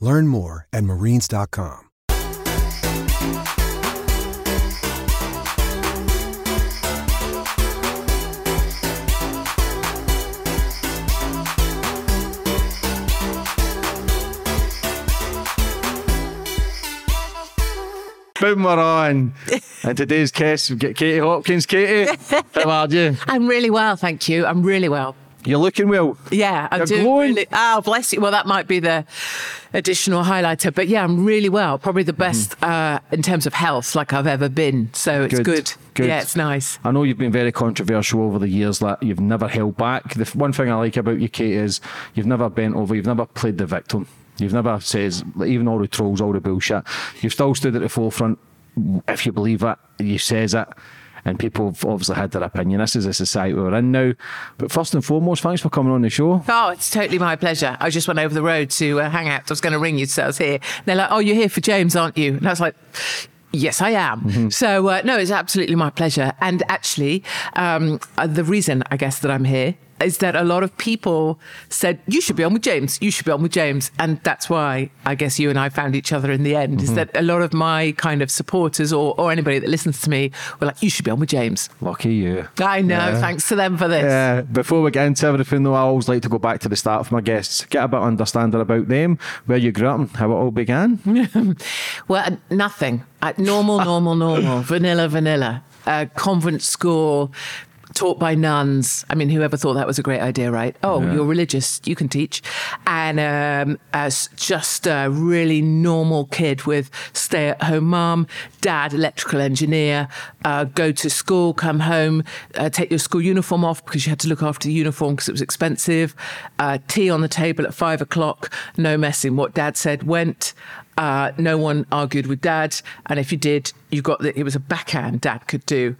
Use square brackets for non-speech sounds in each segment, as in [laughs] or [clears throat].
Learn more at marines.com. Boom, we're on. and today's guest, we get Katie Hopkins. Katie, how are you? [laughs] I'm really well, thank you. I'm really well. You're looking well. Yeah, I'm You're doing glowing. really. Oh, bless you. Well, that might be the additional highlighter, but yeah, I'm really well. Probably the best uh, in terms of health, like I've ever been. So it's Good, good. good. Yeah, it's nice. I know you've been very controversial over the years. That you've never held back. The one thing I like about you, Kate, is you've never bent over. You've never played the victim. You've never says even all the trolls, all the bullshit. You've still stood at the forefront. If you believe it, you says it. And people have obviously had their opinion. This is a society we're in now. But first and foremost, thanks for coming on the show. Oh, it's totally my pleasure. I just went over the road to uh, hang out. I was going to ring you, so I was here. They're like, "Oh, you're here for James, aren't you?" And I was like. Yes, I am. Mm-hmm. So, uh, no, it's absolutely my pleasure. And actually, um, uh, the reason I guess that I'm here is that a lot of people said, You should be on with James. You should be on with James. And that's why I guess you and I found each other in the end, Mm-hmm. is that a lot of my kind of supporters or, or anybody that listens to me were like, You should be on with James. Lucky you. I know. Yeah. Thanks to them for this. Uh, before we get into everything, though, I always like to go back to the start of my guests, get a bit of understanding about them, where you grew up, and how it all began. [laughs] Well, nothing. Normal, normal, normal. [laughs] vanilla, vanilla. Uh, convent school, taught by nuns. I mean, whoever thought that was a great idea, right? Oh, Yeah. you're religious, you can teach. And um, as just a really normal kid with stay at home mom, dad, electrical engineer, uh, go to school, come home, uh, take your school uniform off because you had to look after the uniform because it was expensive, uh, tea on the table at five o'clock, no messing. What dad said went. Uh, no one argued with dad, and if you did, you got that it was a backhand dad could do.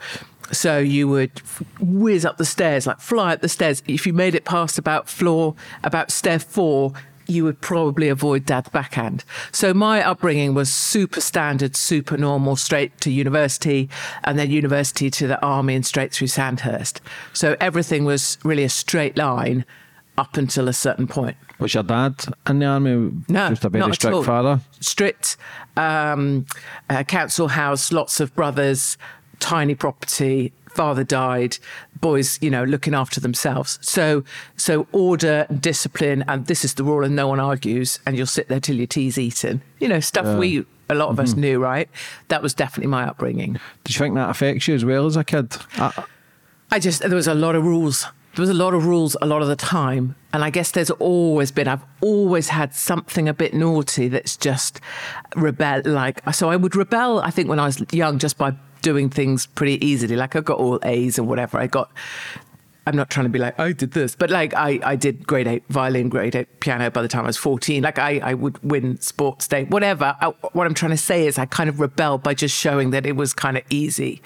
So you would whiz up the stairs, like fly up the stairs. If you made it past about floor, about stair four, you would probably avoid dad's backhand. So my upbringing was super standard, super normal, straight to university, and then university to the army and straight through Sandhurst. So everything was really a straight line up until a certain point. Was your dad in the army? No, Just a very not at strict all. father? Strict um, uh, council house, lots of brothers, tiny property. Father died. Boys, you know, looking after themselves. So, so order, discipline, and this is the rule, and no one argues. And you'll sit there till your tea's eaten. You know, stuff we a lot of us Mm-hmm. knew, right? That was definitely my upbringing. Did you think that affects you as well as a kid? I, I just there was a lot of rules. There was a lot of rules a lot of the time, and I guess there's always been. I've always had something a bit naughty that's just rebel. Like so, I would rebel. I think when I was young, just by doing things pretty easily. Like I got all A's or whatever. I got. I'm not trying to be like I did this, but like I, I did grade eight violin, grade eight piano by the time I was 14. Like I, I would win sports day, whatever. I, what I'm trying to say is I kind of rebelled by just showing that it was kind of easy,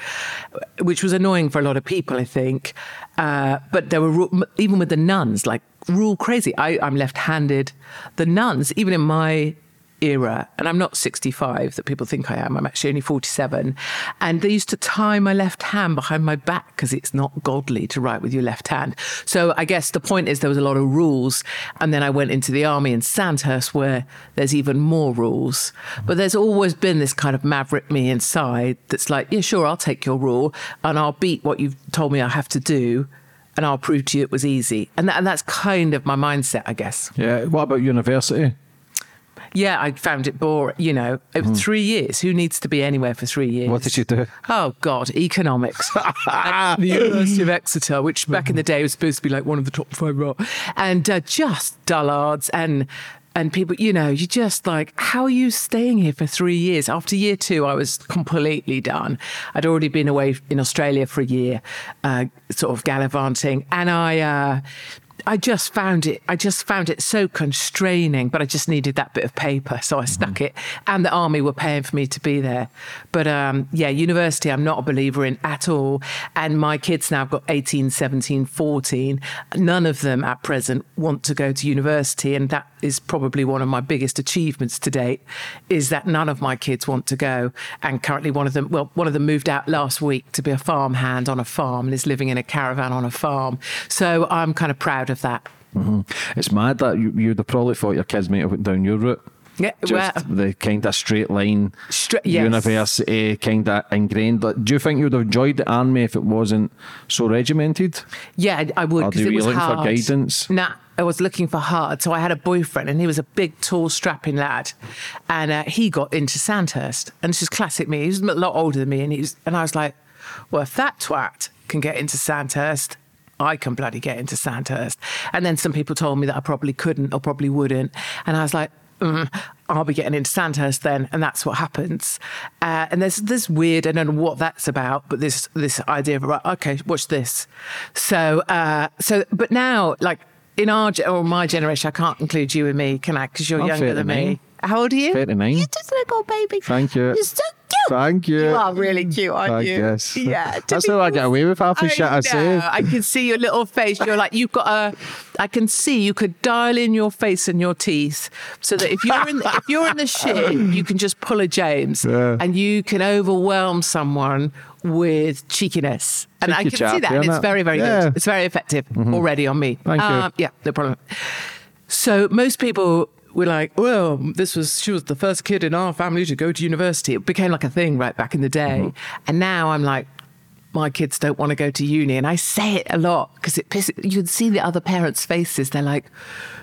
which was annoying for a lot of people, I think. Uh, but there were even with the nuns, like rule crazy. I, I'm left-handed. The nuns, even in my era. And I'm not 65 that people think I am. I'm actually only 47. And they used to tie my left hand behind my back because it's not godly to write with your left hand. So I guess the point is there was a lot of rules. And then I went into the army in Sandhurst where there's even more rules. But there's always been this kind of maverick me inside that's like, yeah, sure, I'll take your rule and I'll beat what you've told me I have to do and I'll prove to you it was easy. And, that, and that's kind of my mindset, I guess. Yeah. What about university? Yeah, I found it boring. You know, It was three years. Who needs to be anywhere for three years? What did you do? Oh God, economics [laughs] at the University of Exeter, which back in the day was supposed to be like one of the top five, and uh, just dullards and and people. You know, you're just like, how are you staying here for three years? After year two, I was completely done. I'd already been away in Australia for a year, uh, sort of gallivanting, and I. Uh, I just found it. I just found it so constraining, but I just needed that bit of paper, so I stuck it. And the army were paying for me to be there. But um, yeah, university, I'm not a believer in at all. And my kids now have got 18, 17, 14. None of them at present want to go to university, and that is probably one of my biggest achievements to date. Is that none of my kids want to go, and currently one of them, well, one of them moved out last week to be a farmhand on a farm and is living in a caravan on a farm. So I'm kind of proud of that. Mm-hmm. It's mad that you, you'd have probably thought your kids might have went down your route. Yeah, Just the kind of straight line Stra- yes. university kind of ingrained. Do you think you'd have enjoyed the army if it wasn't so regimented? Yeah, I- would Or because do it you was looking for hard. guidance? Nah, I was looking for hard. So I had a boyfriend, and he was a big, tall, strapping lad, and uh, he got into Sandhurst, and this is classic me. He was a lot older than me, and he was, and I was like, well, if that twat can get into Sandhurst. I can bloody get into Sandhurst. And then some people told me that I probably couldn't or probably wouldn't. And I was like, mm, I'll be getting into Sandhurst then, and that's what happens. Uh, and there's this weird, I don't know what that's about, but this this idea of right, okay, watch this. So uh, so, but now like in our or my generation, I can't include you and me, can I? Because you're I'm younger than 39. me. How old are you? 39. You're just a little baby. Thank you. You're so cute. Thank you. You are really cute, aren't I you? guess. Yeah. That's how I get away with half the I shit I say. I can see your little face. You're like you've got a. I can see you could dial in your face and your teeth so that if you're in if you're in the shit, you can just pull a James Yeah. and you can overwhelm someone with cheekiness. And I Cheeky can see that. And it's innit? very very Yeah. Mm-hmm. good. It's very effective already on me. Thank you. Um, yeah, no problem. So most people were like, well, this was she was the first kid in our family to go to university. It became like a thing right back in the day. Mm-hmm. And now I'm like, my kids don't want to go to uni. And I say it a lot because it pisses you can see the other parents' faces. They're like,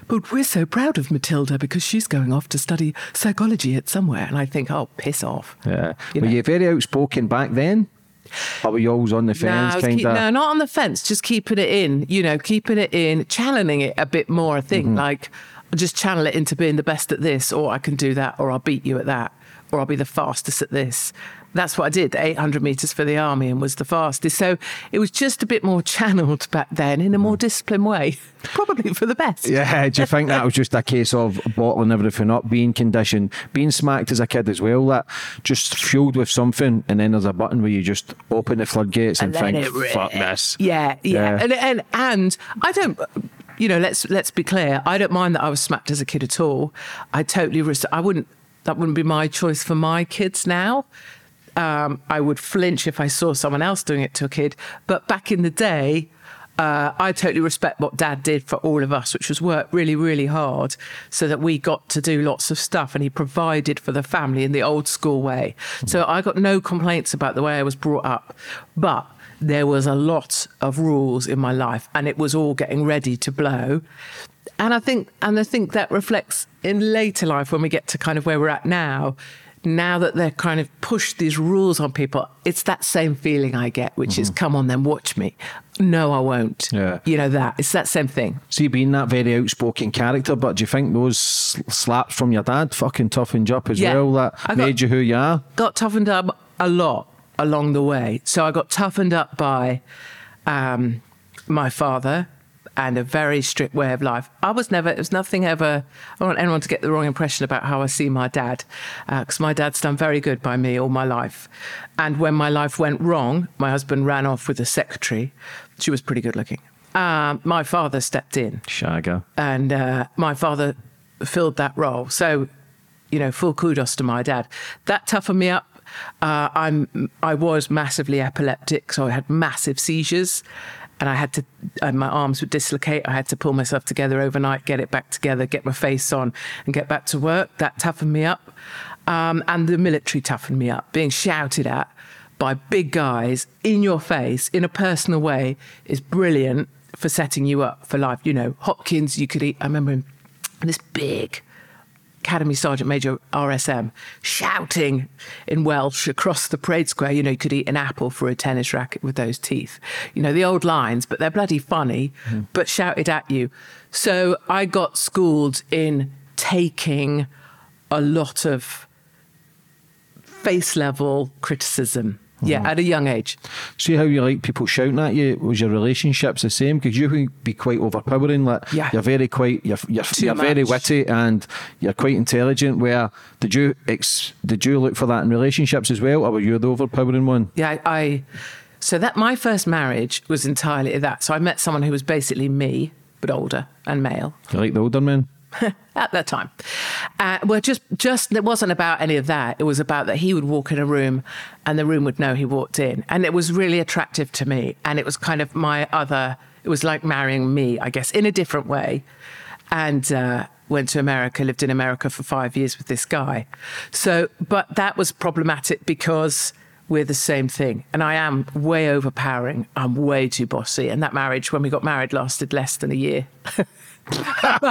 but we're so proud of Matilda because she's going off to study psychology at somewhere. And I think, oh, piss off. Yeah. You were know. you very outspoken back then? Or were you always on the fence, kind keep- of? no, not on the fence. Just keeping it in. You know, keeping it in, channeling it a bit more. I think like I'll just channel it into being the best at this, or I can do that, or I'll beat you at that, or I'll be the fastest at this. That's what I did. The 800 meters for the army and was the fastest. So it was just a bit more [laughs] channeled back then in a more mm. disciplined way, [laughs] probably for the best. Yeah, do you think that was just a case of bottling everything up, being conditioned, being smacked as a kid as well, that just fueled with something, and then there's a button where you just open the floodgates and, let think, fuck this. Yeah, yeah, Yeah. And, and and I don't. You know, let's let's be clear. I don't mind that I was smacked as a kid at all. I totally. Res- I wouldn't. That wouldn't be my choice for my kids now. Um, I would flinch if I saw someone else doing it to a kid. But back in the day, uh, I totally respect what Dad did for all of us, which was work really, really hard, so that we got to do lots of stuff, and he provided for the family in the old school way. So I got no complaints about the way I was brought up, but there was a lot of rules in my life, and it was all getting ready to blow. And I think, and I think that reflects in later life when we get to kind of where we're at now. Now that they're kind of pushed these rules on people, it's that same feeling I get, which is, mm-hmm. come on, then watch me. No, I won't. Yeah. You know that. It's that same thing. See, being that very outspoken character, but do you think those slaps from your dad fucking toughened you up as Yeah. well? That got- made you who you are? got toughened up a lot along the way. So I got toughened up by um, my father and a very strict way of life. I was never, it was nothing ever, I don't want anyone to get the wrong impression about how I see my dad, because my dad's done very good by me all my life. And when my life went wrong, my husband ran off with a secretary. She was pretty good looking. Um, my father stepped in Shagger. and uh, my father filled that role. So you know, full kudos to my dad. That toughened me up. Uh, I'm I was massively epileptic, so I had massive seizures, and I had to. Uh, my arms would dislocate. I had to pull myself together overnight, get it back together, get my face on, and get back to work. That toughened me up, um, and the military toughened me up. Being shouted at by big guys in your face in a personal way is brilliant for setting you up for life. You know, Hopkins, you could eat. I remember him, this big Academy Sergeant Major RSM shouting in Welsh across the parade square. You know, you could eat an apple for a tennis racket with those teeth. You know, the old lines, but they're bloody funny, mm-hmm. but shouted at you. So I got schooled in taking a lot of face level criticism. Yeah, mm-hmm. at a young age. See how you like people shouting at you? Was your relationships the same? Because you can be quite overpowering. Like Yeah. you're very quite, you're you're, you're very witty and you're quite intelligent. Where did you ex, did you look for that in relationships as well, or were you the overpowering one? Yeah, I, I so that my first marriage was entirely that. So I met someone who was basically me, but older and male You like the older men? [laughs] at that time. Uh, well, just just it wasn't about any of that. It was about that he would walk in a room, and the room would know he walked in, and it was really attractive to me. And it was kind of my other. It was like marrying me, I guess, in a different way. And uh, went to America, lived in America for five years with this guy. So, but that was problematic because we're the same thing. And I am way overpowering. I'm way too bossy. And that marriage, when we got married, lasted less than a year. [laughs] [laughs]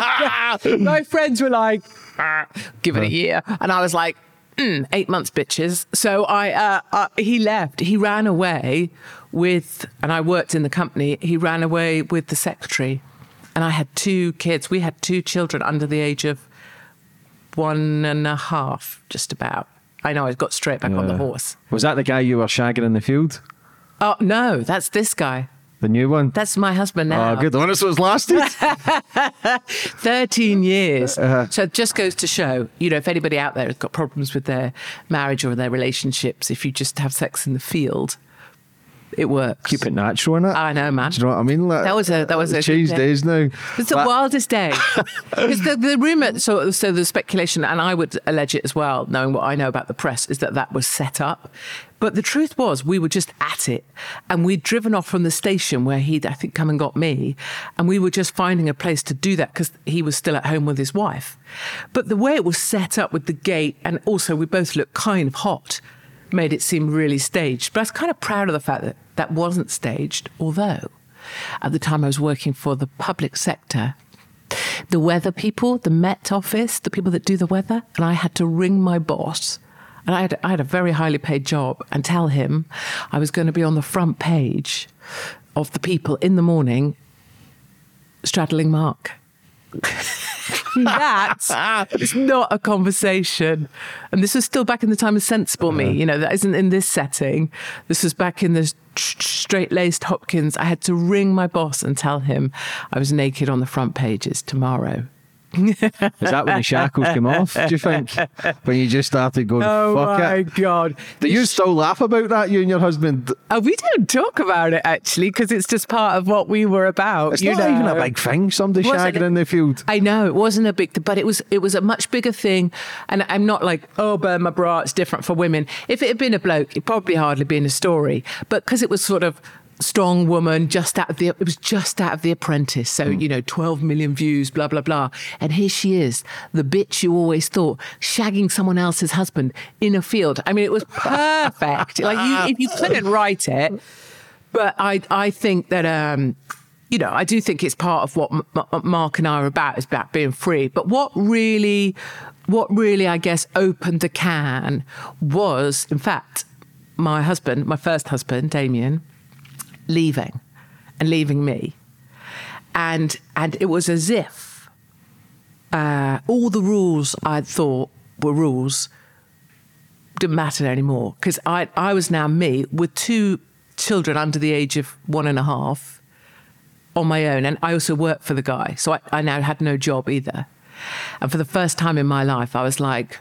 My friends were like, "Ah, give it a year. And I was like, "Mm, eight months, bitches. So I, uh, uh, he left. He ran away with, and I worked in the company. He ran away with the secretary. And I had two kids. We had two children under the age of one and a half, just about. I know, I got straight back on the horse. Was that the guy you were shagging in the field? Oh, no, that's this guy. The new one? That's my husband ah, now. Oh, good. The one that's lasted. [laughs] 13 years. Uh-huh. So it just goes to show, you know, if anybody out there has got problems with their marriage or their relationships, if you just have sex in the field, it works. Keep it natural, innit? I know, man. Do you know what I mean? Like, That was a- that was a good changed day. days now. It's the wildest day. [laughs] Because the, the rumor, so, so the speculation, and I would allege it as well, knowing what I know about the press, is that that was set up. But the truth was, we were just at it. And we'd driven off from the station where he'd, I think, come and got me. And we were just finding a place to do that because he was still at home with his wife. But the way it was set up with the gate, and also we both looked kind of hot, made it seem really staged. But I was kind of proud of the fact that that wasn't staged, although at the time I was working for the public sector the weather people, the Met office, the people that do the weather, and I had to ring my boss. And I had, I had a very highly paid job and tell him I was going to be on the front page of the people in the morning straddling Mark. [laughs] that is not a conversation. And this was still back in the time of sensible me. You know, that isn't in this setting. This was back in the straight laced Hopkins. I had to ring my boss and tell him I was naked on the front pages tomorrow. Is that when the shackles came off, do you think? When you just started going, oh fuck it? Oh my God. Do you still laugh about that, you and your husband? Oh, we don't talk about it actually because it's just part of what we were about. It's not even a big thing, somebody shagging it? in the field. I know it wasn't a big, but it was it was a much bigger thing. And I'm not like, oh, burn my bra. It's different for women. If it had been a bloke, it'd probably hardly been a story. But because it was sort of strong woman, just out of the, it was just out of the Apprentice. So you know, 12 million views, blah blah blah. And here she is, the bitch you always thought, shagging someone else's husband in a field. I mean, it was perfect. like you, if you couldn't write it. But I, I think that, um, you know, I do think it's part of what M- M- Mark and I are about is about being free. But what really, what really, I guess, opened the can was, in fact, my husband, my first husband, Damien, leaving and leaving me. And, and it was as if uh, all the rules I'd thought were rules didn't matter anymore because I, I was now me with two children under the age of one and a half on my own. And I also worked for the guy. So I, I now had no job either. And for the first time in my life, I was like,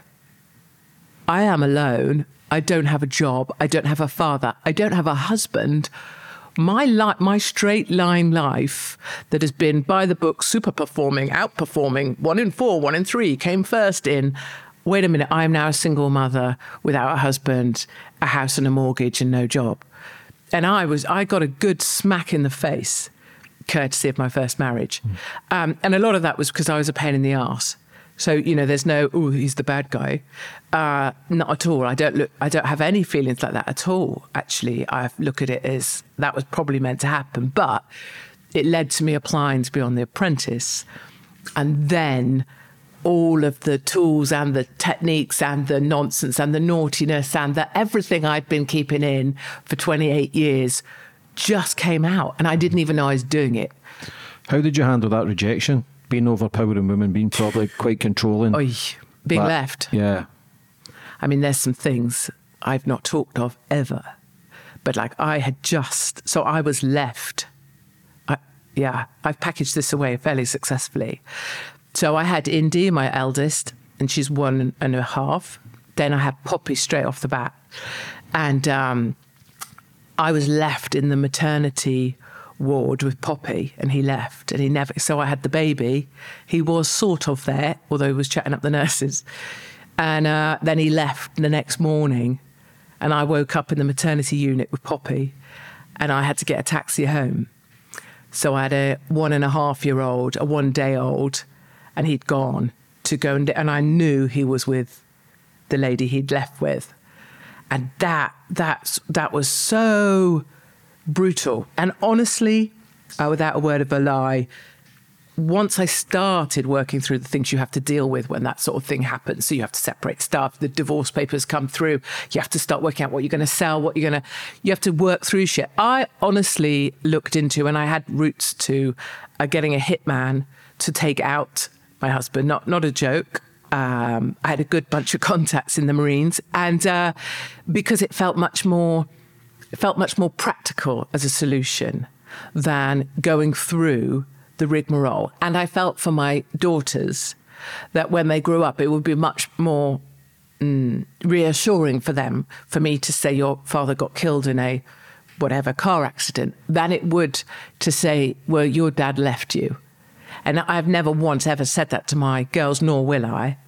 I am alone. I don't have a job. I don't have a father. I don't have a husband. My li- my straight line life that has been by the book, super performing, outperforming, one in four, one in three, came first in. wait a minute, I'm now a single mother without a husband, a house and a mortgage, and no job. And I was, I got a good smack in the face, courtesy of my first marriage. Um, and a lot of that was because I was a pain in the ass. So you know, there's no, oh, he's the bad guy. Uh, not at all. I don't look. I don't have any feelings like that at all. Actually, I look at it as that was probably meant to happen, but it led to me applying to be on The Apprentice, and then all of the tools and the techniques and the nonsense and the naughtiness and the everything I'd been keeping in for 28 years just came out, and I didn't even know I was doing it. How did you handle that rejection? Being overpowering women, being probably quite controlling. Oy, being left. Yeah. I mean, there's some things I've not talked of ever, but like I had just, so I was left. I, yeah, I've packaged this away fairly successfully. So I had Indy, my eldest, and she's one and a half. Then I had Poppy straight off the bat. And um, I was left in the maternity ward with Poppy, and he left, and he never. So I had the baby. He was sort of there, although he was chatting up the nurses. And uh, then he left the next morning, and I woke up in the maternity unit with Poppy, and I had to get a taxi home. So I had a one and a half year old, a one day old, and he'd gone to go and and I knew he was with the lady he'd left with, and that that's that was so brutal. And honestly, uh, without a word of a lie, once I started working through the things you have to deal with when that sort of thing happens, so you have to separate stuff, the divorce papers come through, you have to start working out what you're going to sell, what you're going to, you have to work through shit. I honestly looked into, and I had roots to uh, getting a hitman to take out my husband, not not a joke. Um, I had a good bunch of [laughs] contacts in the Marines, and uh, because it felt much more, it felt much more practical as a solution than going through the rigmarole. And I felt for my daughters that when they grew up, it would be much more mm, reassuring for them for me to say your father got killed in a whatever car accident than it would to say, well, your dad left you. And I've never once ever said that to my girls, nor will I.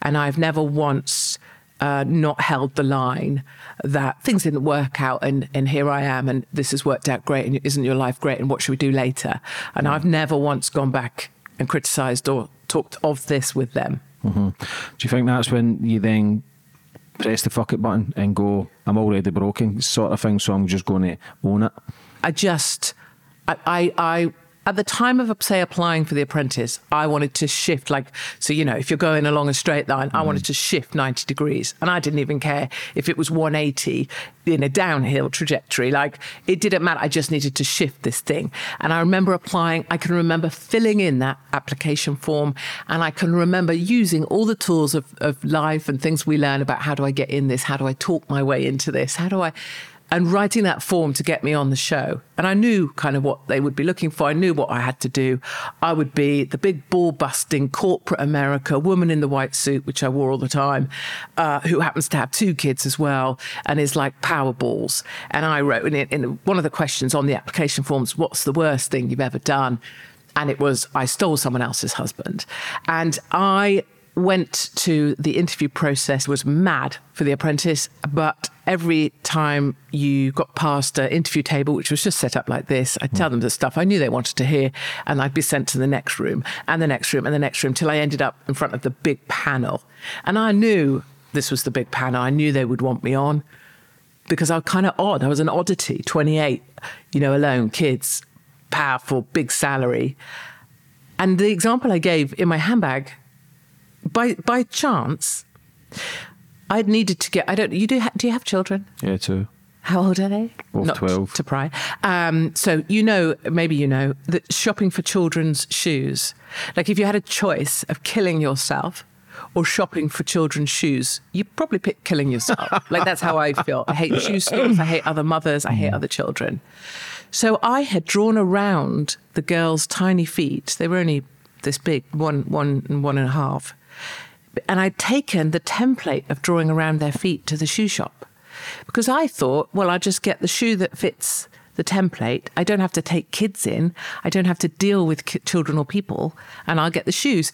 And I've never once uh, not held the line that things didn't work out and, and here I am and this has worked out great and isn't your life great and what should we do later? And I've never once gone back and criticised or talked of this with them. Do you think that's when you then press the fuck it button and go, I'm already broken, sort of thing, so I'm just going to own it? I just, I, I, I, at the time of, say, applying for The Apprentice, I wanted to shift, like, so, you know, if you're going along a straight line, I wanted mm. to shift 90 degrees. And I didn't even care if it was 180 in a downhill trajectory. Like, it didn't matter. I just needed to shift this thing. And I remember applying, I can remember filling in that application form. And I can remember using all the tools of, of life and things we learn about how do I get in this? How do I talk my way into this? How do I and writing that form to get me on the show. And I knew kind of what they would be looking for. I knew what I had to do. I would be the big ball busting corporate America woman in the white suit, which I wore all the time, uh, who happens to have two kids as well and is like power balls. And I wrote in, in one of the questions on the application forms, what's the worst thing you've ever done? And it was, I stole someone else's husband. And I went to the interview process was mad for the apprentice but every time you got past an interview table which was just set up like this i'd tell them the stuff i knew they wanted to hear and i'd be sent to the next room and the next room and the next room till i ended up in front of the big panel. And i knew this was the big panel. I knew they would want me on because i was kind of odd. I was an oddity 28 you know alone kids powerful big salary. And the example i gave in my handbag by by chance, I'd needed to get. I don't. You do. Ha, do you have children? Yeah, two. How old are they? Both Not 12. To pry. Um, so you know, maybe you know that shopping for children's shoes. Like if you had a choice of killing yourself or shopping for children's shoes, you probably pick killing yourself. [laughs] like that's how I feel. I hate shoe stores. I hate other mothers. I hate other children. So I had drawn around the girls' tiny feet. They were only this big, one, one, and one and a half. And I'd taken the template of drawing around their feet to the shoe shop because I thought, well, I'll just get the shoe that fits the template. I don't have to take kids in. I don't have to deal with ki- children or people, and I'll get the shoes.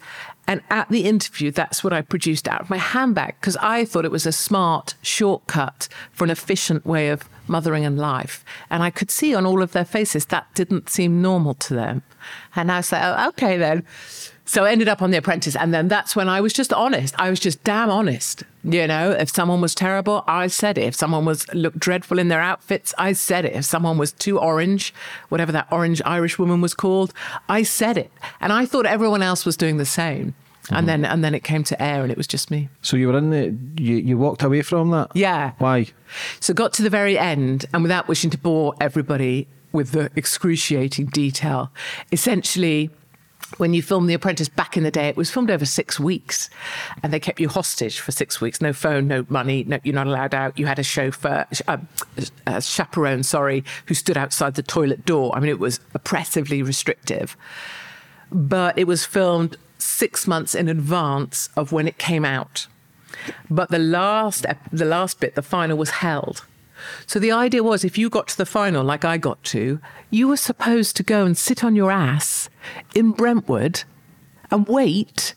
And at the interview, that's what I produced out of my handbag because I thought it was a smart shortcut for an efficient way of mothering and life. And I could see on all of their faces that didn't seem normal to them. And I said, oh, okay then. So I ended up on The Apprentice. And then that's when I was just honest. I was just damn honest. You know, if someone was terrible, I said it. If someone was looked dreadful in their outfits, I said it. If someone was too orange, whatever that orange Irish woman was called, I said it. And I thought everyone else was doing the same. And then and then it came to air and it was just me. So you were in the, you, you walked away from that? Yeah. Why? So got to the very end, and without wishing to bore everybody with the excruciating detail, essentially. When you filmed The Apprentice back in the day, it was filmed over six weeks, and they kept you hostage for six weeks. No phone, no money, no, you're not allowed out. You had a chauffeur, uh, a chaperone, sorry, who stood outside the toilet door. I mean, it was oppressively restrictive. But it was filmed six months in advance of when it came out. But the last, the last bit, the final, was held. So the idea was if you got to the final, like I got to, you were supposed to go and sit on your ass in Brentwood and wait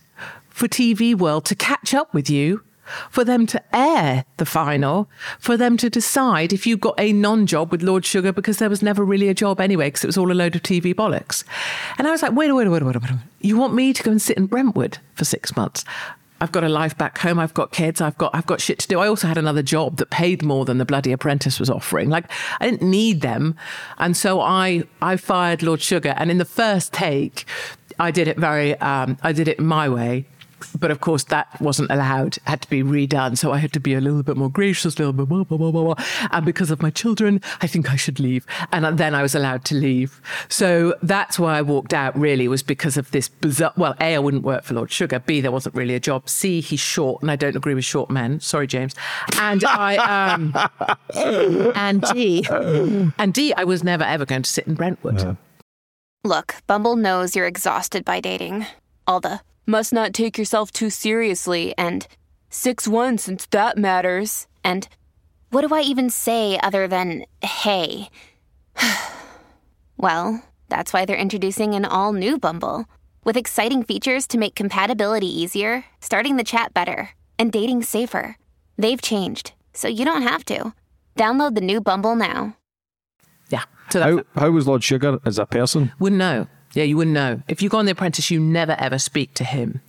for TV World to catch up with you, for them to air the final, for them to decide if you got a non job with Lord Sugar, because there was never really a job anyway, because it was all a load of TV bollocks. And I was like, wait, wait, wait, wait, wait, wait. You want me to go and sit in Brentwood for six months? I've got a life back home. I've got kids. I've got I've got shit to do. I also had another job that paid more than the bloody apprentice was offering. Like I didn't need them, and so I I fired Lord Sugar. And in the first take, I did it very um, I did it my way. But of course, that wasn't allowed, had to be redone. So I had to be a little bit more gracious, a little bit blah, blah, blah, blah, blah. And because of my children, I think I should leave. And then I was allowed to leave. So that's why I walked out, really, was because of this bizarre. Well, A, I wouldn't work for Lord Sugar. B, there wasn't really a job. C, he's short, and I don't agree with short men. Sorry, James. And I, um, [laughs] and D, and D, I was never ever going to sit in Brentwood. Look, Bumble knows you're exhausted by dating. All the must not take yourself too seriously and 6 1 since that matters. And what do I even say other than hey? [sighs] well, that's why they're introducing an all new Bumble with exciting features to make compatibility easier, starting the chat better, and dating safer. They've changed, so you don't have to. Download the new Bumble now. Yeah. So that's How, how was Lord Sugar as a person? Wouldn't know. Yeah, you wouldn't know. If you go on The Apprentice, you never ever speak to him.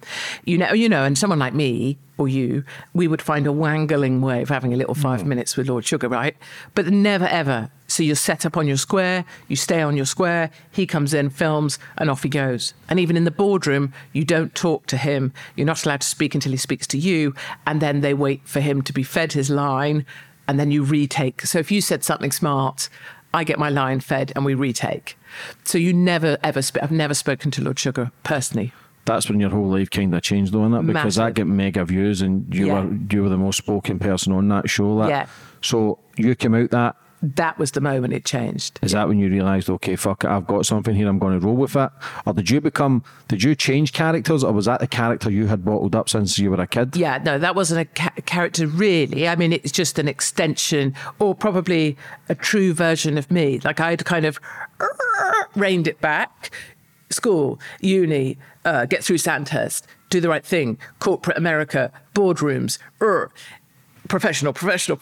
You know, you know, and someone like me or you, we would find a wangling way of having a little five mm. minutes with Lord Sugar, right? But never ever. So you're set up on your square, you stay on your square, he comes in, films, and off he goes. And even in the boardroom, you don't talk to him. You're not allowed to speak until he speaks to you. And then they wait for him to be fed his line, and then you retake. So if you said something smart, I get my line fed and we retake. So you never ever. Sp- I've never spoken to Lord Sugar personally. That's when your whole life kind of changed, though, innit? Because that get mega views, and you Yeah. were you were the most spoken person on that show. Like. Yeah. So you came out that. That was the moment it changed. Is that when you realised, okay, fuck it, I've got something here, I'm going to roll with it? Or did you become, did you change characters, or was that the character you had bottled up since you were a kid? Yeah, no, that wasn't a ca- character really. I mean, it's just an extension or probably a true version of me. Like I'd kind of reined it back. School, uni, uh, get through Sandhurst, do the right thing, corporate America, boardrooms, er, professional, professional.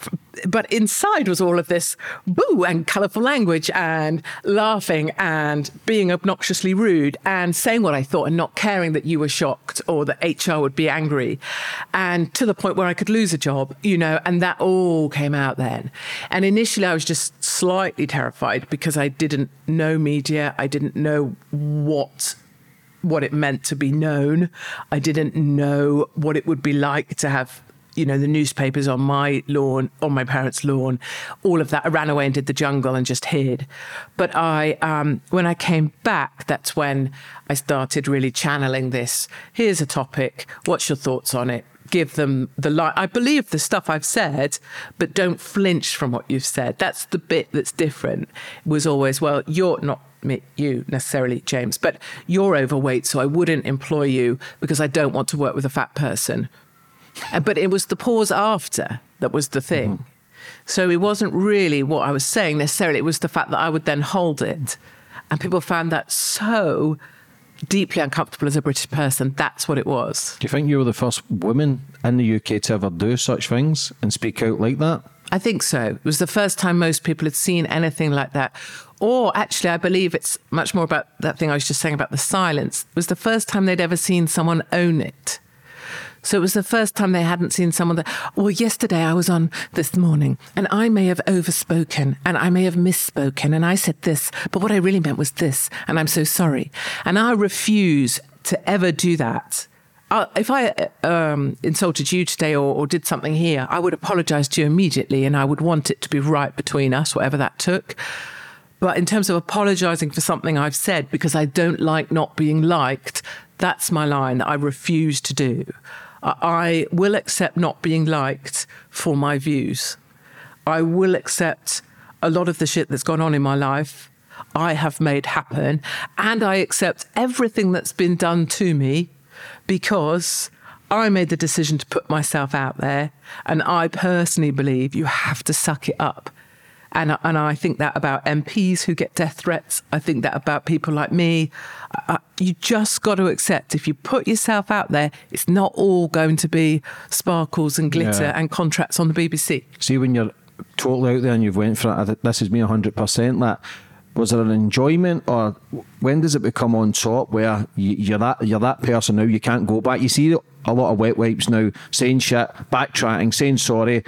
But inside was all of this boo and colourful language and laughing and being obnoxiously rude and saying what I thought and not caring that you were shocked or that HR would be angry. And to the point where I could lose a job, you know, and that all came out then. And initially I was just slightly terrified because I didn't know media. I didn't know what what it meant to be known. I didn't know what it would be like to have, you know, the newspapers on my lawn, on my parents' lawn, all of that. I ran away and did the jungle and just hid. But I, um, when I came back, that's when I started really channeling this. Here's a topic. What's your thoughts on it? Give them the light. I believe the stuff I've said, but don't flinch from what you've said. That's the bit that's different. It was always, well, you're not me, you necessarily, James, but you're overweight, so I wouldn't employ you because I don't want to work with a fat person. Uh, But it was the pause after that was the thing. So it wasn't really what I was saying necessarily. It was the fact that I would then hold it. And people found that so deeply uncomfortable as a British person. That's what it was. Do you think you were the first woman in the UK to ever do such things and speak out like that? I think so. It was the first time most people had seen anything like that. Or actually, I believe it's much more about that thing I was just saying about the silence. It was the first time they'd ever seen someone own it. So it was the first time they hadn't seen someone that, well, yesterday I was on this morning and I may have overspoken and I may have misspoken and I said this, but what I really meant was this and I'm so sorry. And I refuse to ever do that. Uh, if I um, insulted you today or, or did something here, I would apologize to you immediately and I would want it to be right between us, whatever that took. But in terms of apologizing for something I've said because I don't like not being liked, that's my line that I refuse to do. I will accept not being liked for my views. I will accept a lot of the shit that's gone on in my life. I have made happen. And I accept everything that's been done to me because I made the decision to put myself out there. And I personally believe you have to suck it up and, and I think that about MPs who get death threats. I think that about people like me. Uh, you just got to accept if you put yourself out there, it's not all going to be sparkles and glitter yeah. and contracts on the BBC. See, when you're totally out there and you've went for it, this is me 100%. That was there an enjoyment or when does it become on top where you, are that you're that person now you can't go back you see a lot of wet wipes now saying shit backtracking saying sorry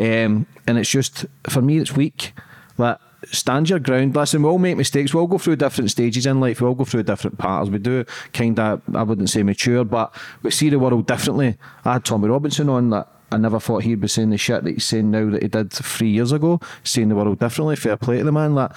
um, and it's just, for me, it's weak. That stand your ground. Listen, we all make mistakes. We all go through different stages in life. We all go through different parts. We do kind of, I wouldn't say mature, but we see the world differently. I had Tommy Robinson on that. I never thought he'd be saying the shit that he's saying now that he did three years ago, seeing the world differently. Fair play to the man. That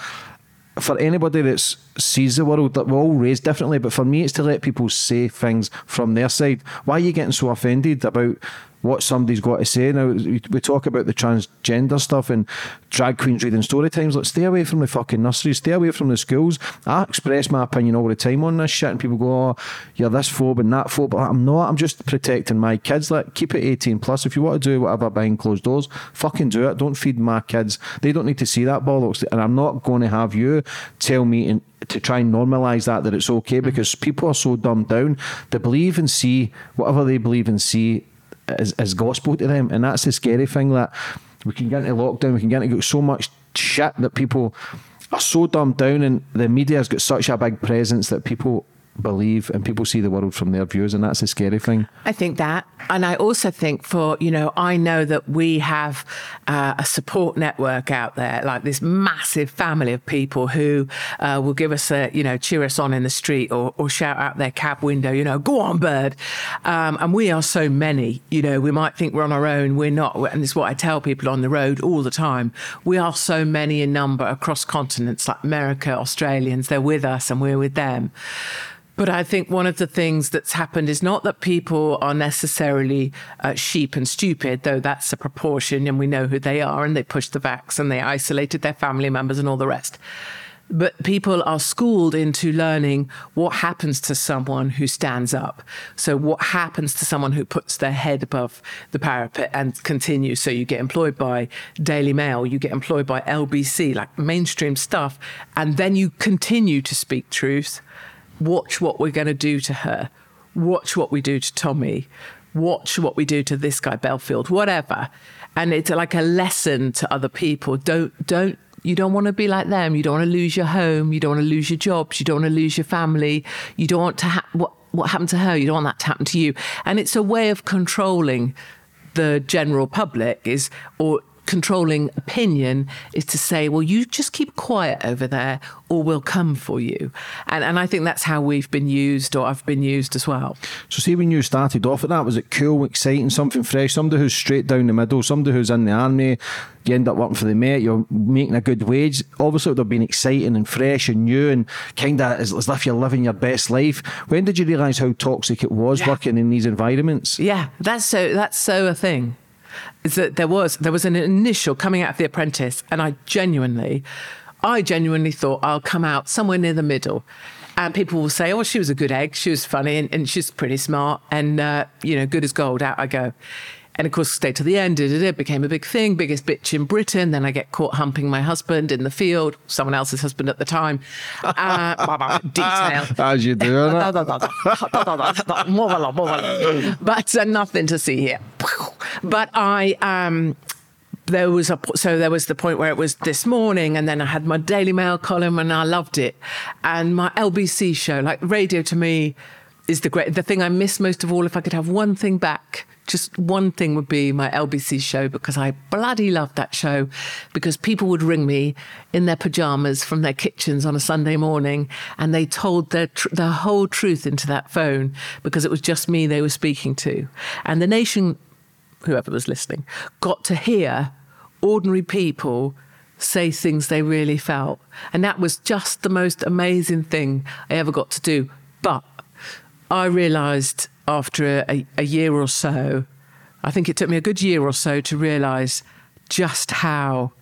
for anybody that sees the world, that we're all raised differently. But for me, it's to let people say things from their side. Why are you getting so offended about what somebody's got to say. Now, we talk about the transgender stuff and drag queens reading story times. Let's stay away from the fucking nurseries, stay away from the schools. I express my opinion all the time on this shit, and people go, oh, you're this phobe and that phobe. But I'm not. I'm just protecting my kids. Like, keep it 18 plus. If you want to do whatever behind closed doors, fucking do it. Don't feed my kids. They don't need to see that bollocks. And I'm not going to have you tell me in, to try and normalise that that it's okay mm-hmm. because people are so dumbed down. They believe and see whatever they believe and see is, is gospel to them. And that's the scary thing that we can get into lockdown, we can get into so much shit that people are so dumbed down, and the media has got such a big presence that people believe and people see the world from their views and that's a scary thing. I think that. And i also think for you know i know that we have uh, a support network out there like this massive family of people who uh, will give us a you know cheer us on in the street or, or shout out their cab window you know go on bird. Um, and we are so many you know we might think we're on our own we're not. And it's what i tell people on the road all the time. We are so many in number across continents like america australians they're with us and we're with them but I think one of the things that's happened is not that people are necessarily uh, sheep and stupid, though that's a proportion and we know who they are and they pushed the vax and they isolated their family members and all the rest. But people are schooled into learning what happens to someone who stands up. So, what happens to someone who puts their head above the parapet and continues? So, you get employed by Daily Mail, you get employed by LBC, like mainstream stuff, and then you continue to speak truth watch what we're going to do to her, watch what we do to Tommy, watch what we do to this guy Belfield, whatever. And it's like a lesson to other people. Don't don't you don't want to be like them. You don't want to lose your home. You don't want to lose your jobs. You don't want to lose your family. You don't want to ha- what what happened to her. You don't want that to happen to you. And it's a way of controlling the general public is or controlling opinion is to say, well, you just keep quiet over there or we'll come for you. And, and I think that's how we've been used or I've been used as well. So, see, when you started off at that, was it cool, exciting, something fresh, somebody who's straight down the middle, somebody who's in the army, you end up working for the Met, you're making a good wage. Obviously, it would have been exciting and fresh and new and kind of as, as if you're living your best life. When did you realise how toxic it was yeah. working in these environments? Yeah, that's so, that's so a thing is that there was there was an initial coming out of the apprentice and I genuinely I genuinely thought I'll come out somewhere near the middle. And people will say, oh, she was a good egg. She was funny and, and she's pretty smart and, uh, you know, good as gold. Out I go. And of course, stay to the end. It became a big thing, biggest bitch in Britain. Then I get caught humping my husband in the field, someone else's husband at the time. Uh, detail. [laughs] As you do, [laughs] [laughs] but uh, nothing to see here. But I um, there was a so there was the point where it was this morning, and then I had my Daily Mail column, and I loved it, and my LBC show. Like radio to me is the great the thing I miss most of all. If I could have one thing back, just one thing would be my LBC show because I bloody loved that show because people would ring me in their pajamas from their kitchens on a Sunday morning and they told their tr- their whole truth into that phone because it was just me they were speaking to. And the nation whoever was listening got to hear ordinary people say things they really felt. And that was just the most amazing thing I ever got to do. But I realized after a, a, year or so, I think it took me a good year or so to realize just how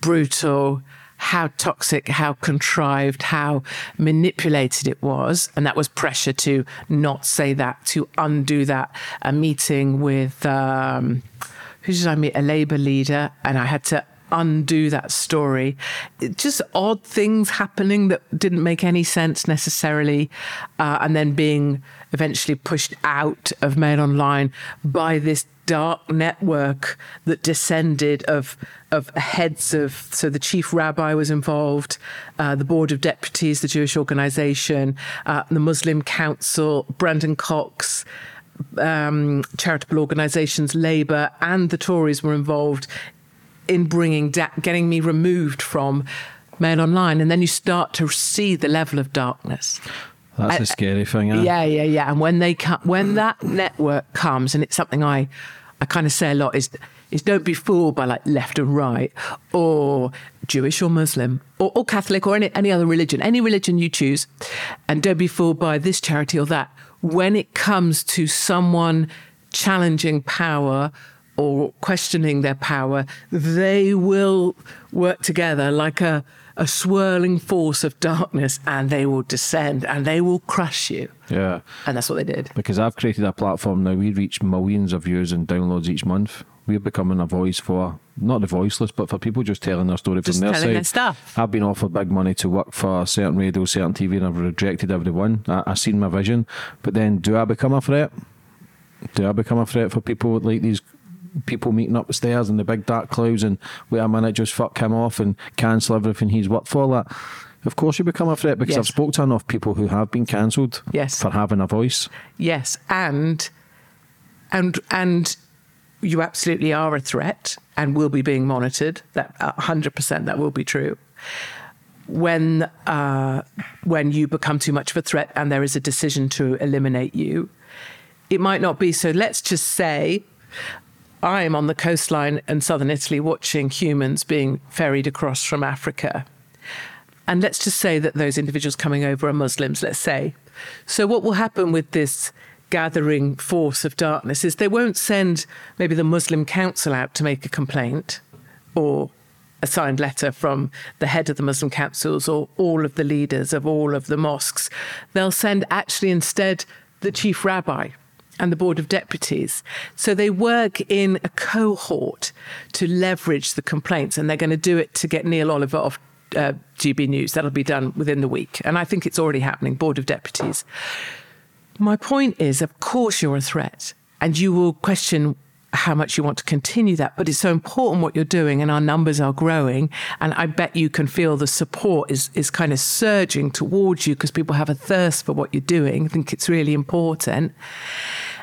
brutal, how toxic, how contrived, how manipulated it was. And that was pressure to not say that, to undo that. A meeting with, um, who did I meet? A Labour leader. And I had to undo that story. Just odd things happening that didn't make any sense necessarily, uh, and then being eventually pushed out of Mail Online by this dark network that descended of of heads of so the chief rabbi was involved, uh, the board of deputies, the Jewish organization, uh, the Muslim Council, Brendan Cox. Um, charitable organisations, Labour, and the Tories were involved in bringing da- getting me removed from Mail Online, and then you start to see the level of darkness. That's a scary thing. Eh? Yeah, yeah, yeah. And when they come, when that network comes, and it's something I, I kind of say a lot is is don't be fooled by like left and right, or Jewish or Muslim, or, or Catholic, or any any other religion, any religion you choose, and don't be fooled by this charity or that. When it comes to someone challenging power or questioning their power, they will work together like a, a swirling force of darkness and they will descend and they will crush you. Yeah. And that's what they did. Because I've created a platform now, we reach millions of views and downloads each month. We're becoming a voice for not the voiceless, but for people just telling their story just from their side. Their stuff. I've been offered big money to work for certain radio, certain TV, and I've rejected everyone. I, I've seen my vision, but then do I become a threat? Do I become a threat for people like these people meeting up the stairs in the big dark clouds and wait a minute, just fuck him off and cancel everything he's worked for. That, of course, you become a threat because Yes. I've spoke to enough people who have been cancelled Yes. for having a voice. Yes, and and and you absolutely are a threat and will be being monitored. That hundred percent, that will be true. When uh, when you become too much of a threat and there is a decision to eliminate you, it might not be so. Let's just say. I am on the coastline in southern Italy watching humans being ferried across from Africa. And let's just say that those individuals coming over are Muslims, let's say. So, what will happen with this gathering force of darkness is they won't send maybe the Muslim Council out to make a complaint or a signed letter from the head of the Muslim councils or all of the leaders of all of the mosques. They'll send actually instead the chief rabbi and the board of deputies. So they work in a cohort to leverage the complaints, and they're going to do it to get Neil Oliver off uh, GB News. That'll be done within the week. And I think it's already happening, board of deputies. My point is, of course, you're a threat, and you will question how much you want to continue that. But it's so important what you're doing, and our numbers are growing. And I bet you can feel the support is is kind of surging towards you because people have a thirst for what you're doing. I think it's really important,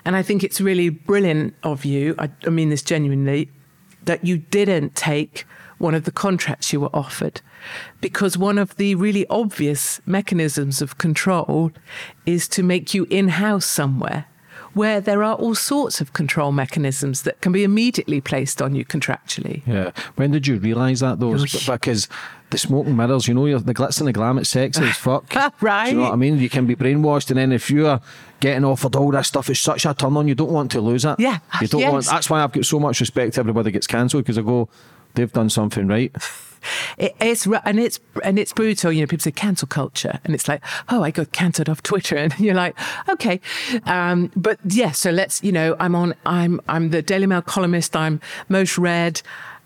and I think it's really brilliant of you. I, I mean this genuinely, that you didn't take one of the contracts you were offered. Because one of the really obvious mechanisms of control is to make you in house somewhere where there are all sorts of control mechanisms that can be immediately placed on you contractually. Yeah. When did you realise that though? Because the smoke and mirrors, you know, you're, the glitz and the glam, it's sexy as fuck. Right. Do you know what I mean? You can be brainwashed, and then if you're getting offered all this stuff, it's such a turn on. You don't want to lose it. Yeah. You don't Yes. want. That's why I've got so much respect to everybody that gets cancelled because I go, they've done something right. It, it's and it's and it's brutal. You know, people say cancel culture, and it's like, oh, I got cancelled off Twitter, [laughs] and you're like, okay, um, but yeah. So let's, you know, I'm on. I'm I'm the Daily Mail columnist. I'm most read.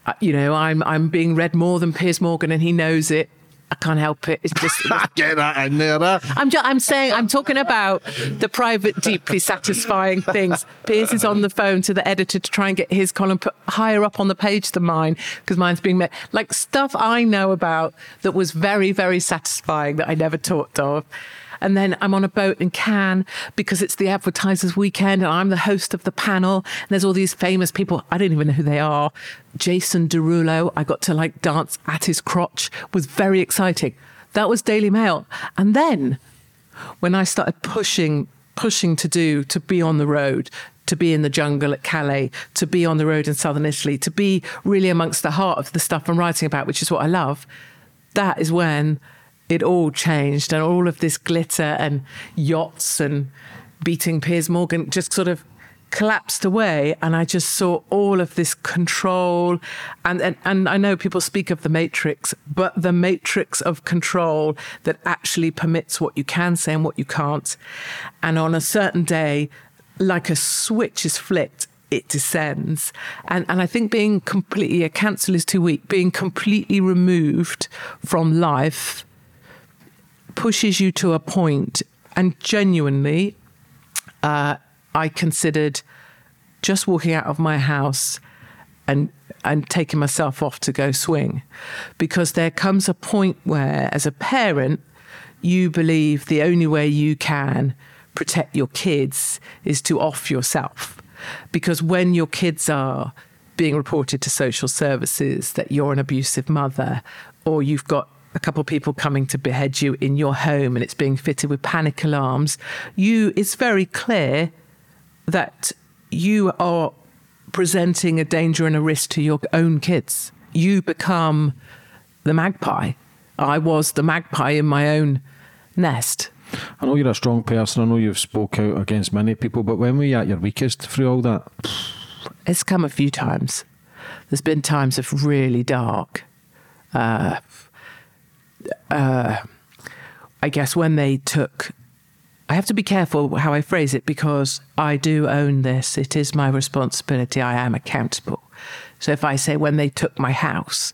Uh, you know, I'm I'm being read more than Piers Morgan, and he knows it. I can't help it. It's just [laughs] get that in there. Huh? I'm just, I'm saying I'm talking about the private, deeply satisfying things. Piers is on the phone to the editor to try and get his column put higher up on the page than mine because mine's being met. Like stuff I know about that was very, very satisfying that I never talked of. And then I'm on a boat in Cannes because it's the advertisers weekend and I'm the host of the panel. And there's all these famous people. I don't even know who they are. Jason Derulo, I got to like dance at his crotch was very exciting. That was Daily Mail. And then when I started pushing, pushing to do, to be on the road, to be in the jungle at Calais, to be on the road in southern Italy, to be really amongst the heart of the stuff I'm writing about, which is what I love, that is when it all changed and all of this glitter and yachts and beating Piers Morgan just sort of collapsed away. And I just saw all of this control. And, and and I know people speak of the matrix but the matrix of control that actually permits what you can say and what you can't. And on a certain day like a switch is flipped it descends. And and I think being completely a cancel is too weak being completely removed from life pushes you to a point, and genuinely, uh, I considered just walking out of my house and and taking myself off to go swing, because there comes a point where, as a parent, you believe the only way you can protect your kids is to off yourself, because when your kids are being reported to social services that you're an abusive mother or you've got a couple of people coming to behead you in your home and it's being fitted with panic alarms, you it's very clear that you are presenting a danger and a risk to your own kids. You become the magpie. I was the magpie in my own nest. I know you're a strong person. I know you've spoke out against many people, but when were you at your weakest through all that? It's come a few times. There's been times of really dark. Uh, uh, I guess when they took, I have to be careful how I phrase it because I do own this. It is my responsibility. I am accountable. So if I say when they took my house,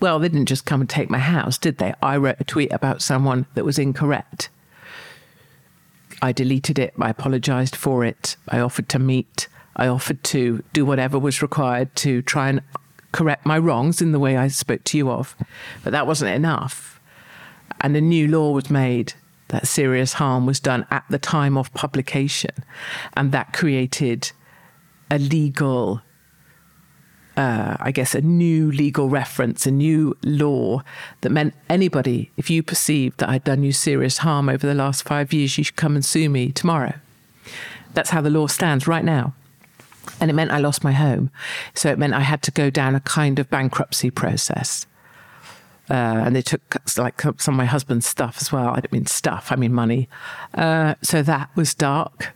well, they didn't just come and take my house, did they? I wrote a tweet about someone that was incorrect. I deleted it. I apologized for it. I offered to meet. I offered to do whatever was required to try and correct my wrongs in the way I spoke to you of. But that wasn't enough. And a new law was made that serious harm was done at the time of publication. And that created a legal, uh, I guess, a new legal reference, a new law that meant anybody, if you perceived that I'd done you serious harm over the last five years, you should come and sue me tomorrow. That's how the law stands right now and it meant I lost my home. So it meant I had to go down a kind of bankruptcy process. Uh, and they took like some of my husband's stuff as well. I don't mean stuff, I mean money. Uh, so that was dark,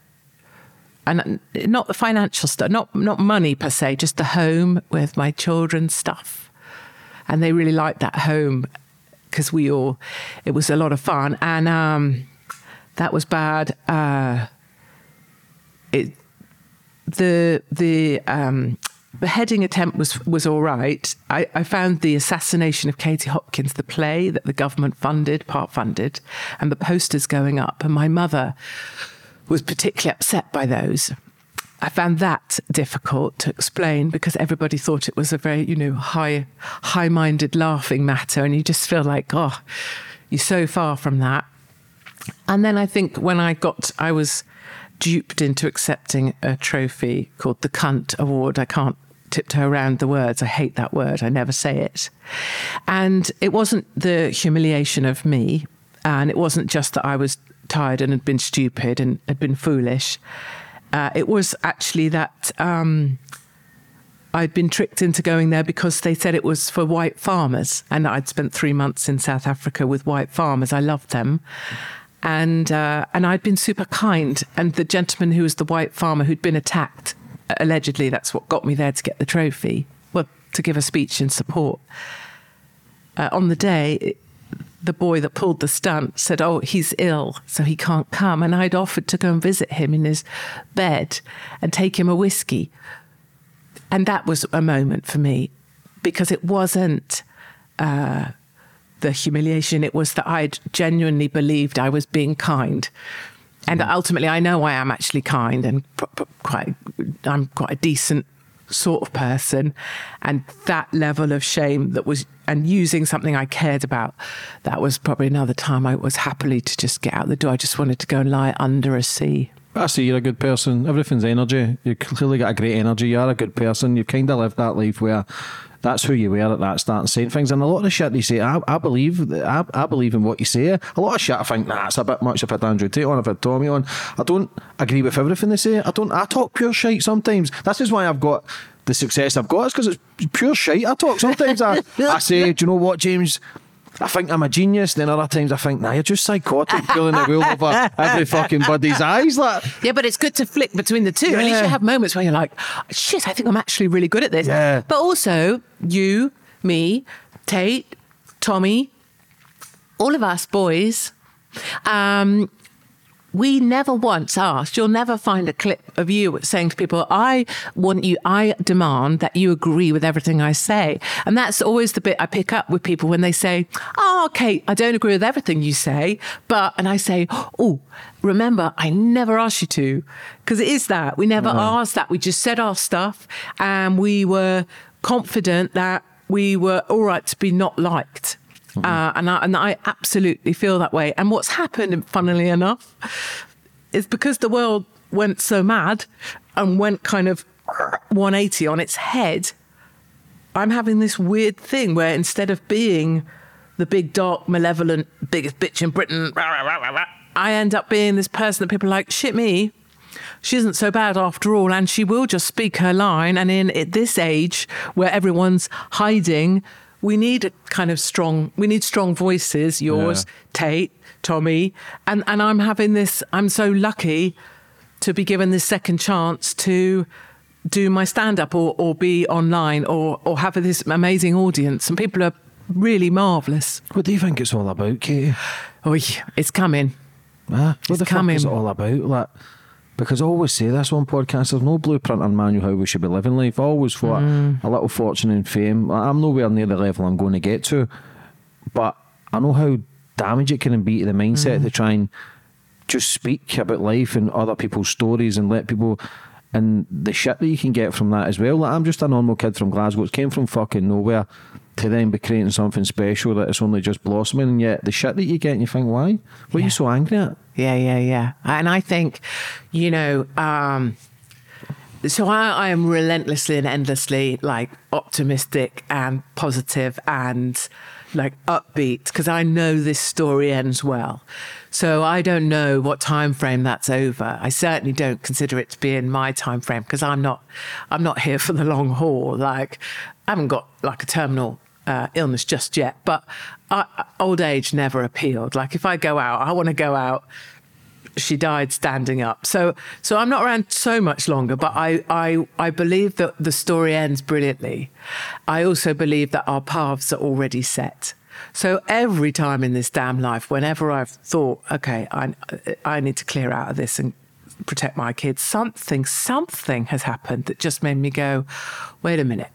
and not the financial stuff, not not money per se, just the home with my children's stuff. And they really liked that home because we all, it was a lot of fun, and um, that was bad. Uh, it the the um, beheading attempt was was all right. I, I, found the assassination of Katie Hopkins, the play that the government funded, part funded, and the posters going up, and my mother was particularly upset by those. I found that difficult to explain because everybody thought it was a very, you know, high high minded laughing matter, and you just feel like, oh, you're so far from that. And then I think when I got, I was duped into accepting a trophy called the Cunt Award. I can't tiptoe around the words. I hate that word. I never say it. And it wasn't the humiliation of me. And it wasn't just that I was tired and had been stupid and had been foolish. Uh, it was actually that um, I'd been tricked into going there because they said it was for white farmers. And I'd spent three months in South Africa with white farmers. I loved them and uh, and I'd been super kind. And the gentleman who was the white farmer who'd been attacked, allegedly, that's what got me there to get the trophy, well, to give a speech in support. uh, on the day, the boy that pulled the stunt said, Oh, he's ill, so he can't come. And I'd offered to go and visit him in his bed and take him a whiskey. And that was a moment for me because it wasn't uh, the humiliation, it was that I'd genuinely believed I was being kind. And ultimately, I know I am actually kind and quite, I'm quite a decent sort of person. And that level of shame that was and using something I cared about that was probably another time I was happily to just get out the door. I just wanted to go and lie under a sea. I see you're a good person. Everything's energy. You clearly got a great energy. You're a good person. You've kind of lived that life where that's who you were at that start and saying things. And a lot of the shit they say, I, I believe, I, I believe in what you say. A lot of shit I think, nah, it's a bit much if I had Andrew Tate on, if I had Tommy on. I don't agree with everything they say. I don't. I talk pure shit sometimes. This is why I've got the success I've got. It's because it's pure shit I talk. Sometimes I, [laughs] I say, do you know what, James? I think I'm a genius. Then other times I think, nah, you're just psychotic, pulling the wool over [laughs] every fucking buddy's eyes. Like, yeah, but it's good to flick between the two. Yeah. At least you have moments where you're like, shit, I think I'm actually really good at this. Yeah. But also, you, me, Tate, Tommy, all of us boys, um, we never once asked, you'll never find a clip of you saying to people, I want you, I demand that you agree with everything I say. And that's always the bit I pick up with people when they say, Oh, okay, I don't agree with everything you say, but, and I say, Oh, remember, I never asked you to. Because it is that. We never uh-huh. asked that. We just said our stuff and we were confident that we were all right to be not liked. Mm-hmm. Uh, and, I, and I absolutely feel that way. And what's happened, funnily enough, is because the world went so mad and went kind of 180 on its head, I'm having this weird thing where instead of being the big, dark, malevolent, biggest bitch in Britain, I end up being this person that people are like, shit me, she isn't so bad after all, and she will just speak her line. And in at this age where everyone's hiding, we need a kind of strong we need strong voices yours yeah. tate tommy. And and i'm having this i'm so lucky to be given this second chance to do my stand up or, or be online or or have this amazing audience. And people are really marvelous what do you think it's all about katie? Oh it's coming. Ah, what it's the coming. fuck is it all about? Like because I always say this on podcasts, there's no blueprint or manual how we should be living life. I always thought mm. a little fortune and fame. I'm nowhere near the level I'm going to get to, but I know how damage it can be to the mindset mm. to try and just speak about life and other people's stories and let people and the shit that you can get from that as well. Like I'm just a normal kid from Glasgow. It came from fucking nowhere to then be creating something special that is only just blossoming, and yet the shit that you get, and you think, why? What yeah. are you so angry at? Yeah, yeah, yeah. And I think, you know, um, so I, I, am relentlessly and endlessly like optimistic and positive and like upbeat because I know this story ends well. So I don't know what time frame that's over. I certainly don't consider it to be in my time frame because I'm not I'm not here for the long haul. Like I haven't got like a terminal uh, illness just yet, but I, old age never appealed. Like if I go out, I want to go out. She died standing up, so so I'm not around so much longer. But I I I believe that the story ends brilliantly. I also believe that our paths are already set. So every time in this damn life, whenever I've thought, okay, I I need to clear out of this and protect my kids, something, something has happened that just made me go, wait a minute.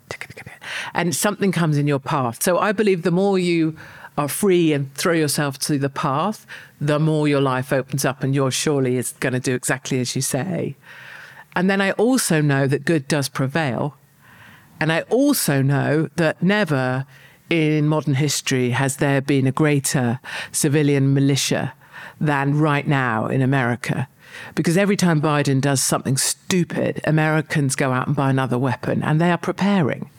And something comes in your path. So I believe the more you are free and throw yourself to the path, the more your life opens up and yours surely is going to do exactly as you say. And then I also know that good does prevail. And I also know that never in modern history has there been a greater civilian militia than right now in America. Because every time mm-hmm. Biden does something stupid, Americans go out and buy another weapon and they are preparing.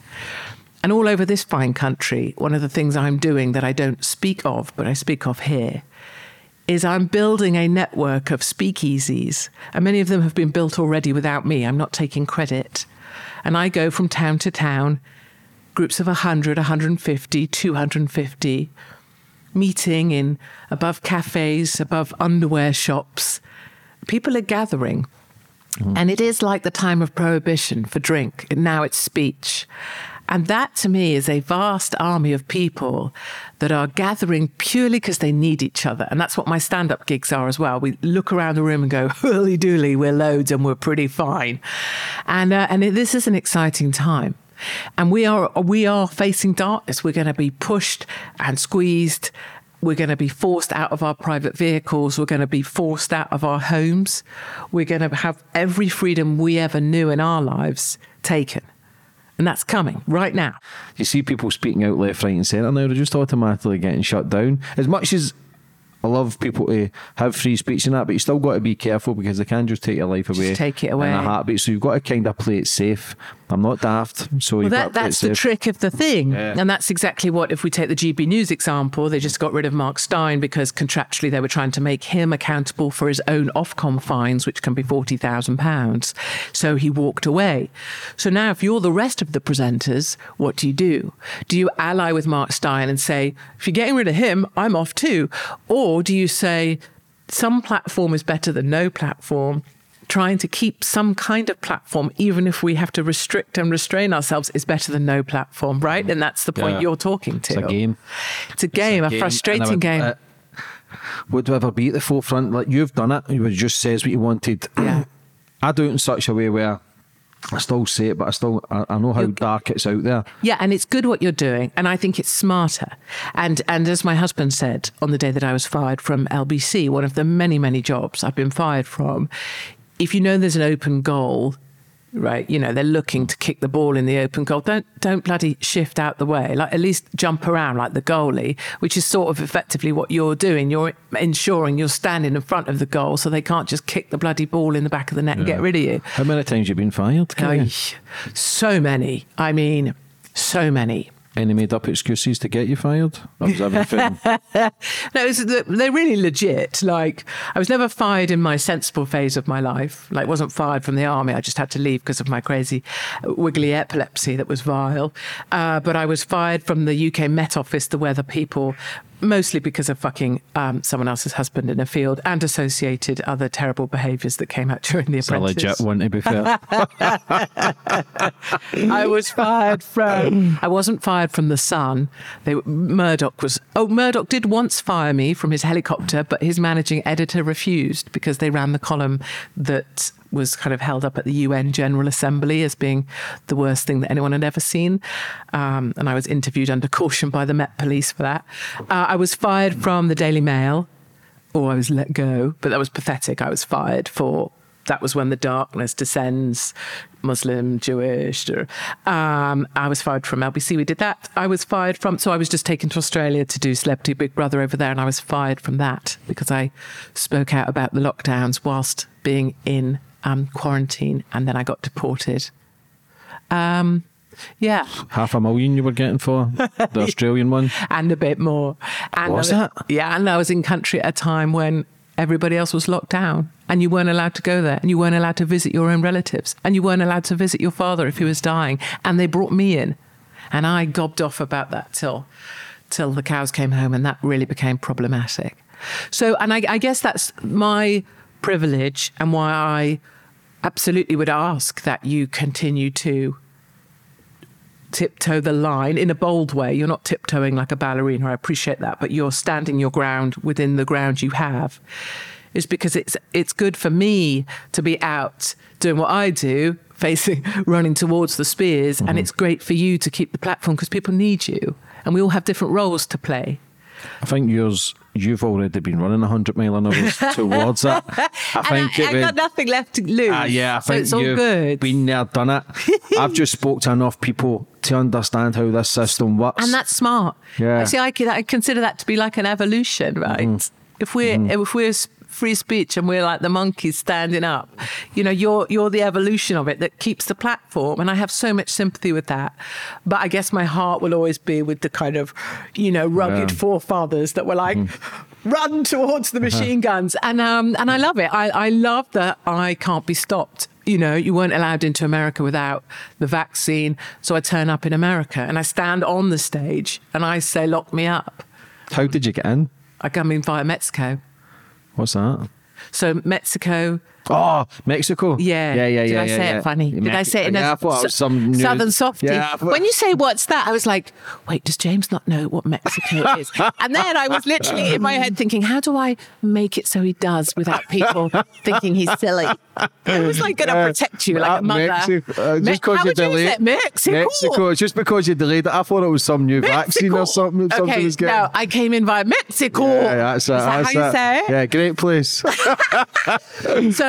And all over this fine country, one of the things I'm doing that I don't speak of, but I speak of here, is I'm building a network of speakeasies. And many of them have been built already without me. I'm not taking credit. And I go from town to town, groups of 100, 150, 250, meeting in above cafes, above underwear shops, people are gathering. Mm. And it is like the time of prohibition for drink. Now it's speech. And that to me is a vast army of people that are gathering purely because they need each other. And that's what my stand up gigs are as well. We look around the room and go, [laughs] holy dooly, we're loads and we're pretty fine. And, uh, and it, this is an exciting time. And we are, we are facing darkness. We're going to be pushed and squeezed we're going to be forced out of our private vehicles. We're going to be forced out of our homes. We're going to have every freedom we ever knew in our lives taken. And that's coming right now. You see people speaking out left, right, and centre now, they're just automatically getting shut down. As much as I love people to have free speech and that, but you still got to be careful because they can just take your life away. Just take it away. In a heartbeat. So you've got to kind of play it safe. I'm not daft. So well, that, that's the trick of the thing. Yeah. And that's exactly what, if we take the GB News example, they just got rid of Mark Steyn because contractually they were trying to make him accountable for his own Ofcom fines, which can be £40,000. So he walked away. So now, if you're the rest of the presenters, what do you do? Do you ally with Mark Steyn and say, if you're getting rid of him, I'm off too? Or do you say, some platform is better than no platform? Trying to keep some kind of platform, even if we have to restrict and restrain ourselves, is better than no platform, right? And that's the point Yeah. you're talking to. It's a game. It's a game, a, game, frustrating would- game. uh, would ever be at the forefront. Like you've done it. You just says what you wanted. Yeah. [clears throat] I do it in such a way where I still say it, but I still I, I know how You- dark it's out there. Yeah, and it's good what you're doing, and I think it's smarter. And and as my husband said on the day that I was fired from LBC, one of the many many jobs I've been fired from, if you know there's an open goal, right? You know they're looking to kick the ball in the open goal. Don't don't bloody shift out the way. Like at least jump around like the goalie, which is sort of effectively what you're doing. You're ensuring you're standing in front of the goal, so they can't just kick the bloody ball in the back of the net and get rid of you. How many times you been fired? Ay, so many. I mean, so many. Any made up excuses to get you fired? That was everything. [laughs] No, it's, they're really legit. Like, I was never fired in my sensible phase of my life. Like, wasn't fired from the army. I just had to leave because of my crazy wiggly epilepsy that was vile. Uh, but I was fired from the UK Met Office, the weather people, mostly because of fucking um, someone else's husband in a field and associated other terrible behaviours that came out [laughs] during the it's apprentice. legit one, to be fair. [laughs] I was fired from. I wasn't fired from the Sun. They Murdoch was. Oh, Murdoch did once fire me from his helicopter, but his managing editor refused because they ran the column that was kind of held up at the UN General Assembly as being the worst thing that anyone had ever seen. Um, and I was interviewed under caution by the Met Police for that. Uh, I was fired from the Daily Mail or I was let go, but that was pathetic. I was fired for that was when the darkness descends, Muslim, Jewish. Um, I was fired from LBC. We did that. I was fired from, so I was just taken to Australia to do Celebrity Big Brother over there, and I was fired from that because I spoke out about the lockdowns whilst being in um, quarantine, and then I got deported. Um, yeah, Half a million you were getting for the [laughs] Australian one. and a bit more. And Was I it? Yeah, and I was in country at a time when everybody else was locked down and you weren't allowed to go there and you weren't allowed to visit your own relatives and you weren't allowed to visit your father if he was dying and they brought me in and I gobbed off about that till till the cows came home and that really became problematic. So and I, I guess that's my privilege and why I absolutely would ask that you continue to tiptoe the line in a bold way. You're not tiptoeing like a ballerina. I appreciate that, but you're standing your ground within the ground you have. Is because it's it's good for me to be out doing what I do, facing [laughs] running towards the spears, and mm-hmm. it's great for you to keep the platform because people need you, and we all have different roles to play. I think yours, you've already been running 100 mile an hour [laughs] towards it. I think I, it I would. got nothing left to lose. Ah, yeah, I so think it's all you've good. been there, done it. [laughs] I've just spoke to enough people to understand how this system works. and that's smart. Yeah. See, I, I consider that to be like an evolution, right? Mm-hmm. If we're if we're free speech and we're like the monkeys standing up, you know, you're you're the evolution of it that keeps the platform, and I have so much sympathy with that. But I guess my heart will always be with the kind of, you know, rugged Yeah. forefathers that were like. Mm-hmm. Run towards the machine guns, and um, and I love it. I, I love that I can't be stopped you know, you weren't allowed into America without the vaccine. So I turn up in America and I stand on the stage and I say, lock me up. how did you get in? I come in via Mexico. What's that? So Mexico, Oh, Mexico. Yeah. Yeah, yeah, Did yeah. I say yeah. it funny? Did I say it in yeah, a I thought it was some new- southern softy? Yeah, thought- when you say what's that, I was like, wait, does James not know what Mexico [laughs] is? and then I was literally in my head thinking, how do I make it so he does without people [laughs] thinking he's silly? I was like going to protect you like a mother. Mexico, uh, Me- just because how you you delayed say Mexico? Mexico. It's just because you delayed it. I thought it was some new vaccine or something. Something okay, was getting. no, I came in via Mexico. Yeah, that's. Is that that's how you it. say it? Yeah, great place. [laughs] So,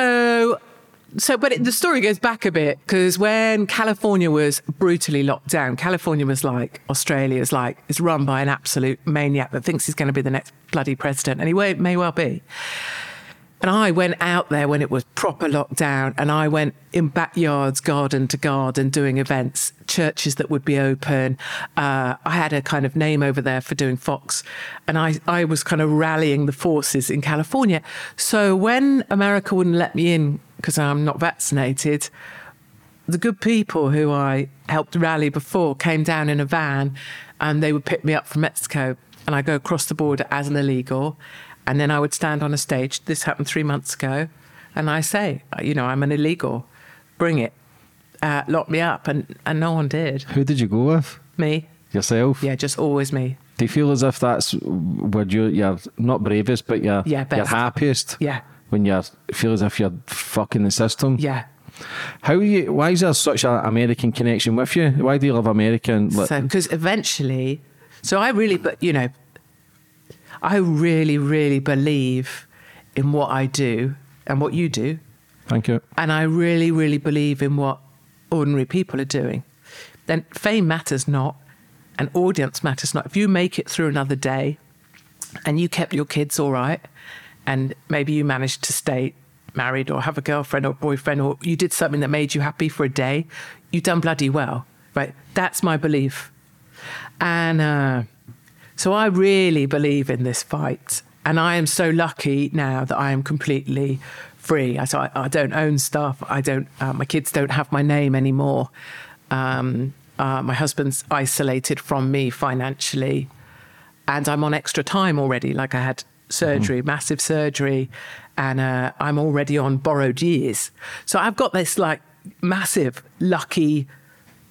so, but it, the story goes back a bit because when California was brutally locked down, California was like Australia's like it's run by an absolute maniac that thinks he's going to be the next bloody president, and he may well be. And I went out there when it was proper lockdown, and I went in backyards, garden to garden, doing events, churches that would be open. Uh, I had a kind of name over there for doing Fox, and I, I was kind of rallying the forces in California. So when America wouldn't let me in because I'm not vaccinated, the good people who I helped rally before came down in a van and they would pick me up from Mexico and I go across the border as an illegal. And then I would stand on a stage. This happened three months ago. And I say, you know, I'm an illegal. Bring it. Uh, lock me up. And, and no one did. Who did you go with? Me. Yourself? Yeah, just always me. Do you feel as if that's where you're, you're not bravest, but you're, Yeah, you're happiest? Yeah. When you feel as if you're fucking the system? Yeah. How you? Why is there such an American connection with you? Why do you love America? And, like, So, because eventually, so I really, but you know, I really, really believe in what I do and what you do. thank you. And I really, really believe in what ordinary people are doing. Then fame matters not, and audience matters not. If you make it through another day and you kept your kids all right, and maybe you managed to stay married or have a girlfriend or boyfriend, or you did something that made you happy for a day, you've done bloody well, right? That's my belief. And uh, so I really believe in this fight. And I am so lucky now that I am completely free. I, so I, I don't own stuff. I don't, uh, my kids don't have my name anymore. Um, uh, my husband's isolated from me financially. And I'm on extra time already. Like I had surgery, massive surgery, and uh, I'm already on borrowed years. So I've got this like massive, lucky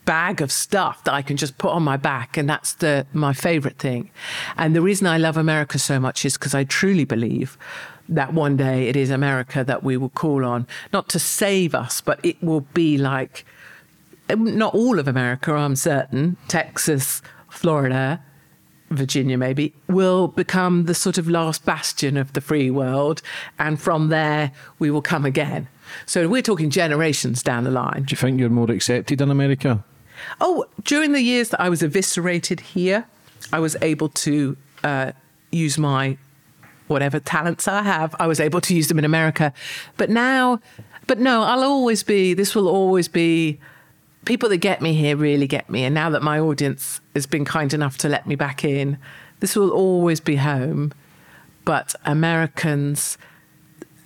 bag of stuff that I can just put on my back, and that's the my favorite thing. And the reason I love America so much is because I truly believe that one day it is America that we will call on, not to save us, but it will be like um, not all of America, I'm certain, Texas, Florida, Virginia maybe, will become the sort of last bastion of the free world. And from there, we will come again. So we're talking generations down the line. Do you think you're more accepted in America? Oh, during the years that I was eviscerated here, I was able to uh, use my whatever talents I have, I was able to use them in America. But now, but no, I'll always be, this will always be, people that get me here really get me. And now that my audience has been kind enough to let me back in, this will always be home. But Americans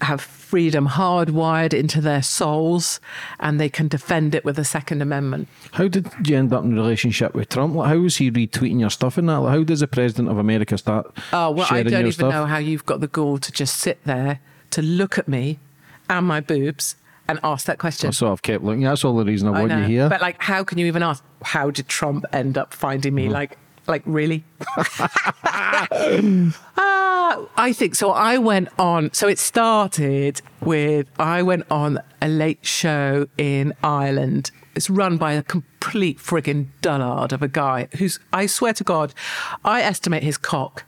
have freedom hardwired into their souls and they can defend it with the Second Amendment. How did you end up in a relationship with Trump? Like, how was he retweeting your stuff and that? Like, how does the president of America start Oh, well, I don't even stuff? know how you've got the gall to just sit there to look at me and my boobs and ask that question. So I've kept looking. That's all the reason I, I want know. you here. But like, how can you even ask? How did Trump end up finding me? Mm-hmm. Like, like really? Ah, [laughs] I think so. I went on. So it started with I went on a late show in Ireland. It's run by a complete friggin' dullard of a guy who's, I swear to God, I estimate his cock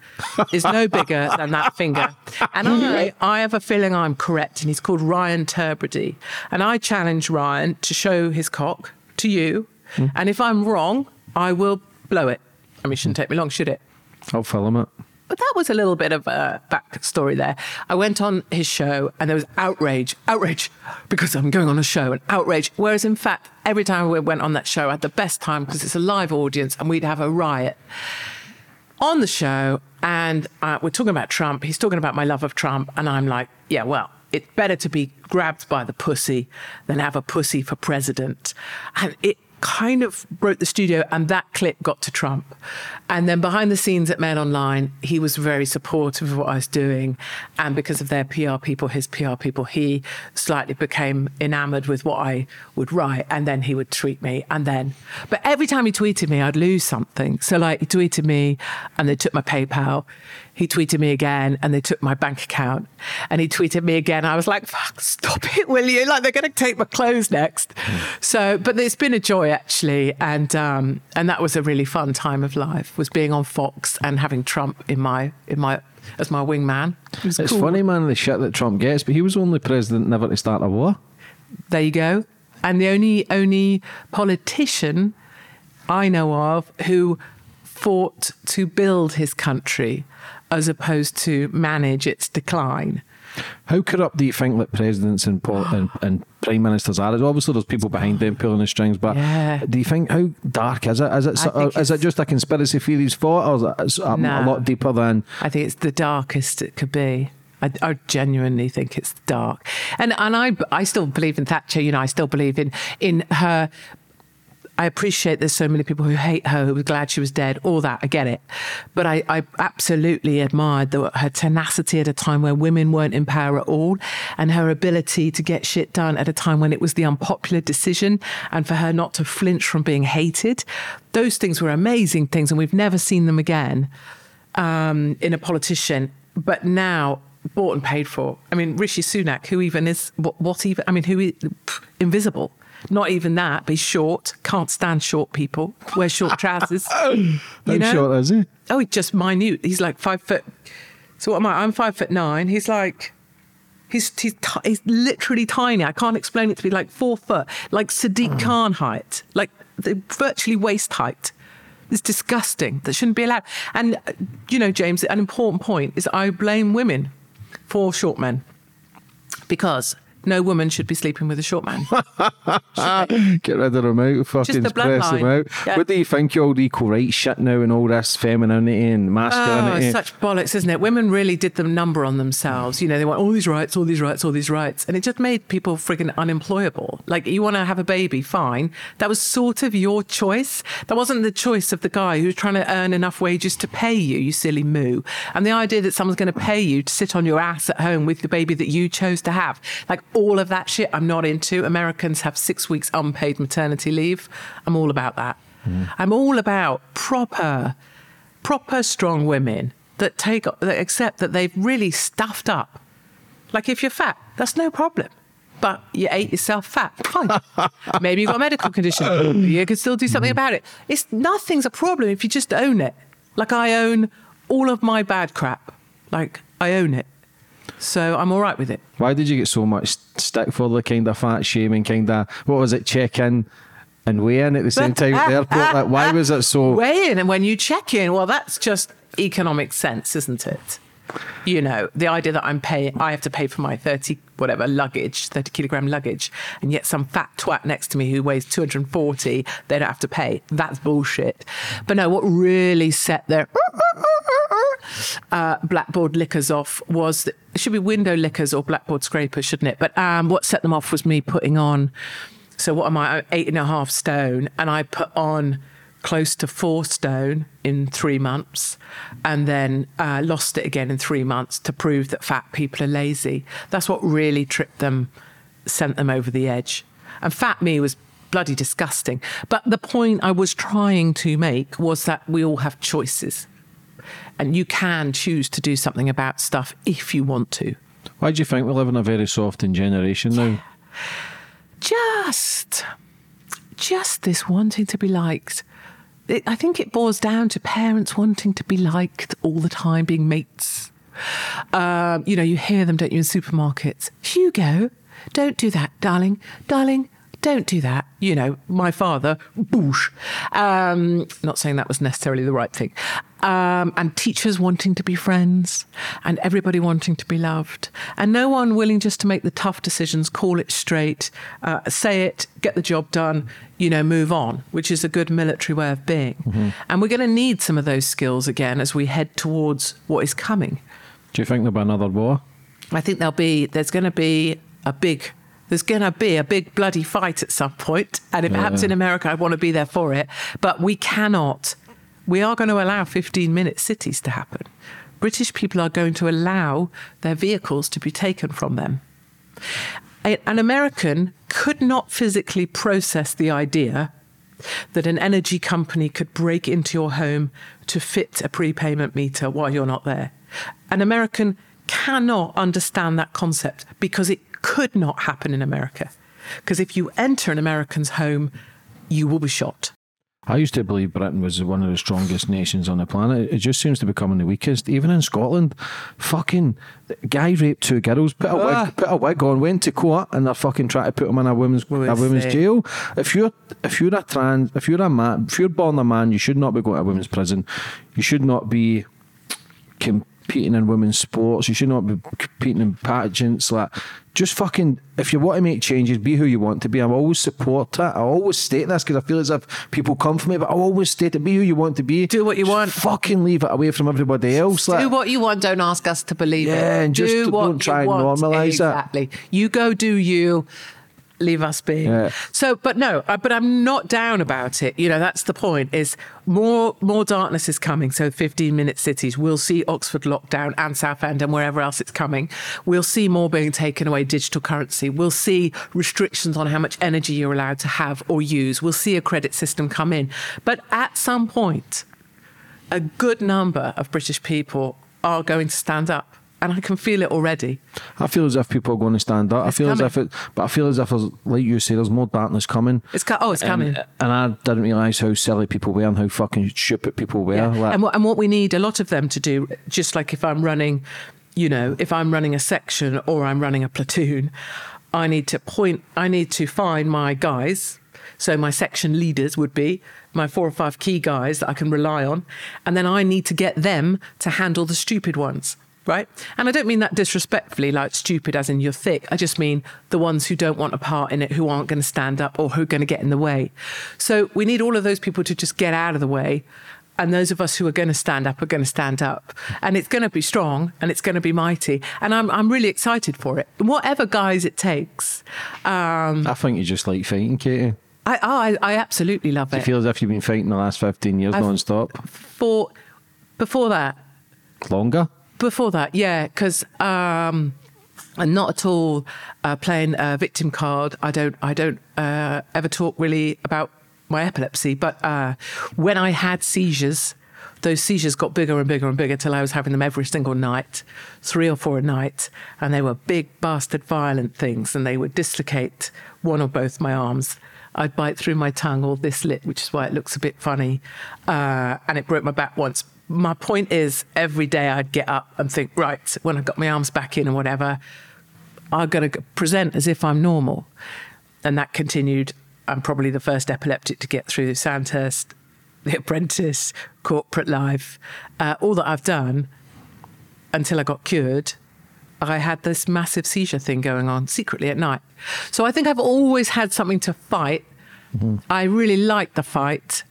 is no [laughs] bigger than that finger. And I, I have a feeling I'm correct. And he's called Ryan Tubridy. And I challenge Ryan to show his cock to you. And if I'm wrong, I will blow it. Mean, it shouldn't take me long, should it? I'll film it. But that was a little bit of a backstory there. I went on his show and there was outrage, outrage, because I'm going on a show and outrage. Whereas in fact, every time we went on that show, I had the best time because it's a live audience and we'd have a riot on the show. And uh, we're talking about Trump. He's talking about my love of Trump. And I'm like, yeah, well, it's better to be grabbed by the pussy than have a pussy for president. And it, kind of broke the studio, and that clip got to Trump. And then behind the scenes at Mail Online, he was very supportive of what I was doing. And because of their PR people, his PR people, he slightly became enamored with what I would write. And then he would tweet me. And then, but every time he tweeted me, I'd lose something. So, like, he tweeted me and they took my PayPal. He tweeted me again and they took my bank account. And he tweeted me again. I was like, fuck, stop it, will you? Like, they're going to take my clothes next. So, but it's been a joy actually. And, um, and that was a really fun time of life was being on Fox and having Trump in my, in my, as my wingman. It It's cool. funny, man, the shit that Trump gets, but he was the only president never to start a war. There you go. And the only only politician I know of who fought to build his country as opposed to manage its decline. How corrupt do you think that presidents and, and, [gasps] and prime ministers are? Obviously, there's people behind them pulling the strings, but Yeah. do you think how dark is it? Is it so- is it just a conspiracy theories thought, or is it a, a lot deeper than? I think it's the darkest it could be. I, I genuinely think it's dark, and and I I still believe in Thatcher. You know, I still believe in in her. I appreciate there's so many people who hate her, who were glad she was dead, all that. I get it. But I, I absolutely admired the, her tenacity at a time where women weren't in power at all and her ability to get shit done at a time when it was the unpopular decision and for her not to flinch from being hated. Those things were amazing things and we've never seen them again um, in a politician. But now, bought and paid for. I mean, Rishi Sunak, who even is, what, what even, I mean, who is pff, invisible. Not even that, but he's short, can't stand short people, wears short [laughs] trousers. you How know? short is he? Oh, he's just minute. He's like five foot. So what am I? I'm five foot nine. He's like, he's he's ti- he's literally tiny. I can't explain it to be like four foot, like Sadiq Khan height, like the virtually waist height. It's disgusting. That shouldn't be allowed. And uh, you know, James, an important point is I blame women for short men because no woman should be sleeping with a short man. [laughs] Get rid of them out, fucking the press them out. Yeah. What do you think all the equal rights shit now and all this femininity and Oh, masculinity? it's such bollocks, isn't it? Women really did the number on themselves. You know, they want all these rights, all these rights, all these rights. And it just made people friggin' unemployable. Like, you want to have a baby, fine. That was sort of your choice. That wasn't the choice of the guy who was trying to earn enough wages to pay you, you silly moo. And the idea that someone's going to pay you to sit on your ass at home with the baby that you chose to have, like all of that shit, I'm not into. Americans have six weeks unpaid maternity leave. I'm all about that. Mm. I'm all about proper proper strong women that take that accept that they've really stuffed up. Like if you're fat, that's no problem. But you ate yourself fat, fine. [laughs] Maybe you've got a medical condition. You can still do something mm. about it. It's nothing's a problem if you just own it. Like I own all of my bad crap. Like I own it. So I'm all right with it. Why did you get so much stick for the kind of fat shaming, kind of, what was it, check in and weigh in at the same time at the airport? Like, why was it so? [laughs] Weigh in, and when you check in, well, that's just economic sense, isn't it? You know, the idea that I'm paying, I have to pay for my 30, whatever, luggage, 30 kilogram luggage, and yet some fat twat next to me who weighs 240, they don't have to pay. That's bullshit. But no, what really set their [laughs] uh, blackboard lickers off was that, it should be window lickers or blackboard scrapers, shouldn't it? But um, what set them off was me putting on. So what am I? Eight and a half stone, and I put on close to four stone in three months, and then uh, lost it again in three months to prove that fat people are lazy. That's what really tripped them, sent them over the edge. And fat me was bloody disgusting. But the point I was trying to make was that we all have choices. And you can choose to do something about stuff if you want to. Why do you think we live in a very softened generation now? Just, just this wanting to be liked. It, I think it boils down to parents wanting to be liked all the time, being mates. Um, you know, you hear them, don't you, in supermarkets? Hugo, don't do that, darling. Darling, don't do that. You know, my father, boosh. Um, not saying that was necessarily the right thing. Um, and teachers wanting to be friends, and everybody wanting to be loved, and no one willing just to make the tough decisions, call it straight, uh, say it, get the job done, you know, move on, which is a good military way of being. And we're going to need some of those skills again as we head towards what is coming. Do you think there'll be another war? I think there'll be there's going to be a big There's going to be a big bloody fight at some point, and if it happens in America, I want to be there for it. But we cannot. We are going to allow 15 minute cities to happen. British people are going to allow their vehicles to be taken from them. An American could not physically process the idea that an energy company could break into your home to fit a prepayment meter while you're not there. An American cannot understand that concept because it could not happen in America. Because if you enter an American's home, you will be shot. I used to believe Britain was one of the strongest nations on the planet. It just seems to be becoming the weakest. Even in Scotland, fucking guy raped two girls, put a Ah. wig, put a wig on, went to court, and they're fucking trying to put him in a women's a women's jail. If you're if you're a trans, if you're a man, if you're born a man, you should not be going to a women's prison. You should not be competing in women's sports. You should not be competing in pageants. Like, just fucking, if you want to make changes, be who you want to be. I always support that. I always state this because I feel as if people come for me, but I always state it. Be who you want to be. Do what you Just want. Fucking leave it away from everybody else. Like, do what you want. Don't ask us to believe it. Yeah, and just do don't try and normalise it. Exactly. You go do you. Leave us be. Yeah. So, but no, uh, but I'm not down about it. You know, that's the point. Is more more darkness is coming. So, 15 minute cities. We'll see Oxford lockdown and Southend and wherever else it's coming. We'll see more being taken away. Digital currency. We'll see restrictions on how much energy you're allowed to have or use. We'll see a credit system come in. But at some point, a good number of British people are going to stand up. And I can feel it already. I feel as if people are going to stand up. I feel coming. as if it, but I feel as if, like you say, there's more darkness coming. It's co- oh, it's coming. And, and I didn't realise how silly people were and how fucking stupid people were. Yeah. Like, and, what, and what we need a lot of them to do, just like if I'm running, you know, if I'm running a section or I'm running a platoon, I need to point, I need to find my guys. So my section leaders would be my four or five key guys that I can rely on. And then I need to get them to handle the stupid ones. Right. And I don't mean that disrespectfully, like stupid as in you're thick. I just mean the ones who don't want a part in it, who aren't going to stand up or who are going to get in the way. So we need all of those people to just get out of the way and those of us who are going to stand up are going to stand up and it's going to be strong and it's going to be mighty and i'm, I'm really excited for it whatever guys it takes um, I think you just like fighting, Katie. I, oh, I, I absolutely love it. Do you it feel as if you've been fighting the last 15 years I've- non-stop? for before that Longer? Before that yeah because um, I'm not at all uh, playing a victim card. I don't. I don't uh, ever talk really about my epilepsy. But uh, when I had seizures, those seizures got bigger and bigger and bigger till I was having them every single night, three or four a night, and they were big, bastard, violent things, and they would dislocate one or both my arms. I'd bite through my tongue all this lit, which is why it looks a bit funny, uh, and it broke my back once. My point is, every day I'd get up and think, right, when I got my arms back in and whatever, I'm going to present as if I'm normal. And that continued. I'm probably the first epileptic to get through Sandhurst, The Apprentice, corporate life, uh, all that I've done until I got cured. I had this massive seizure thing going on secretly at night. So I think I've always had something to fight. I really like the fight.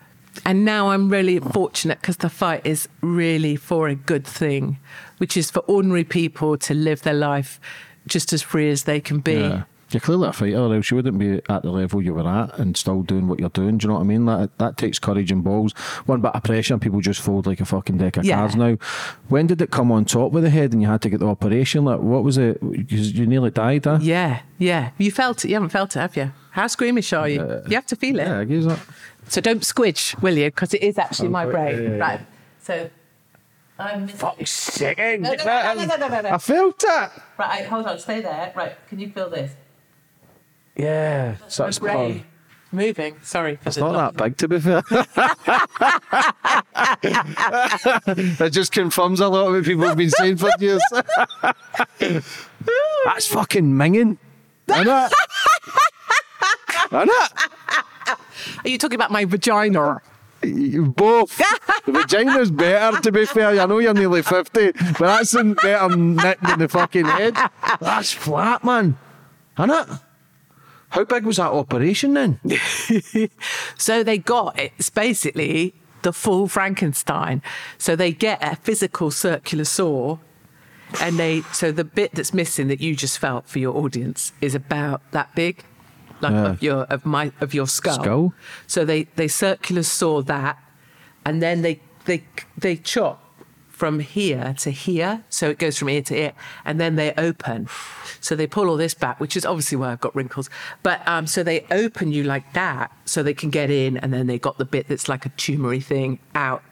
And now I'm really fortunate because the fight is really for a good thing, which is for ordinary people to live their life just as free as they can be. Yeah. You're clearly a fighter, or else you wouldn't be at the level you were at and still doing what you're doing. Do you know what I mean? That that takes courage and balls. One bit of pressure, and people just fold like a fucking deck of Yeah. cards now. When did it come on top with the head and you had to get the operation? Like, what was it? 'Cause you nearly died, huh? Yeah, yeah. You felt it. You haven't felt it, have you? How squeamish are you? you have to feel it. Yeah, I guess that. So don't squidge, will you? Because it is actually my brain. Right. So I'm. Fuck's sake. eh? No, no, no, no, no, no, no, no. I felt it. Right, hold on, stay there. Right, can you feel this? Yeah. So My it's moving. Sorry. It's not that big, to be fair. [laughs] it just confirms a lot of what people have been saying for years. [laughs] That's fucking minging. Isn't it? Isn't it? Are you talking about my vagina? Both. the vagina's better, to be fair. I know you're nearly 50, but that's in better nick than the fucking head. That's flat, man. Isn't it? How big was that operation then? [laughs] So they got it's basically the full Frankenstein. So they get a physical circular saw and they so the bit that's missing that you just felt for your audience is about that big, like Yeah. of your of my of your skull. Skull? So they they circular saw that, and then they they they chop from here to here, so it goes from ear to ear, and then they open. So they pull all this back, which is obviously why I've got wrinkles. But um, so they open you like that, so they can get in, and then they got the bit that's like a tumory thing out,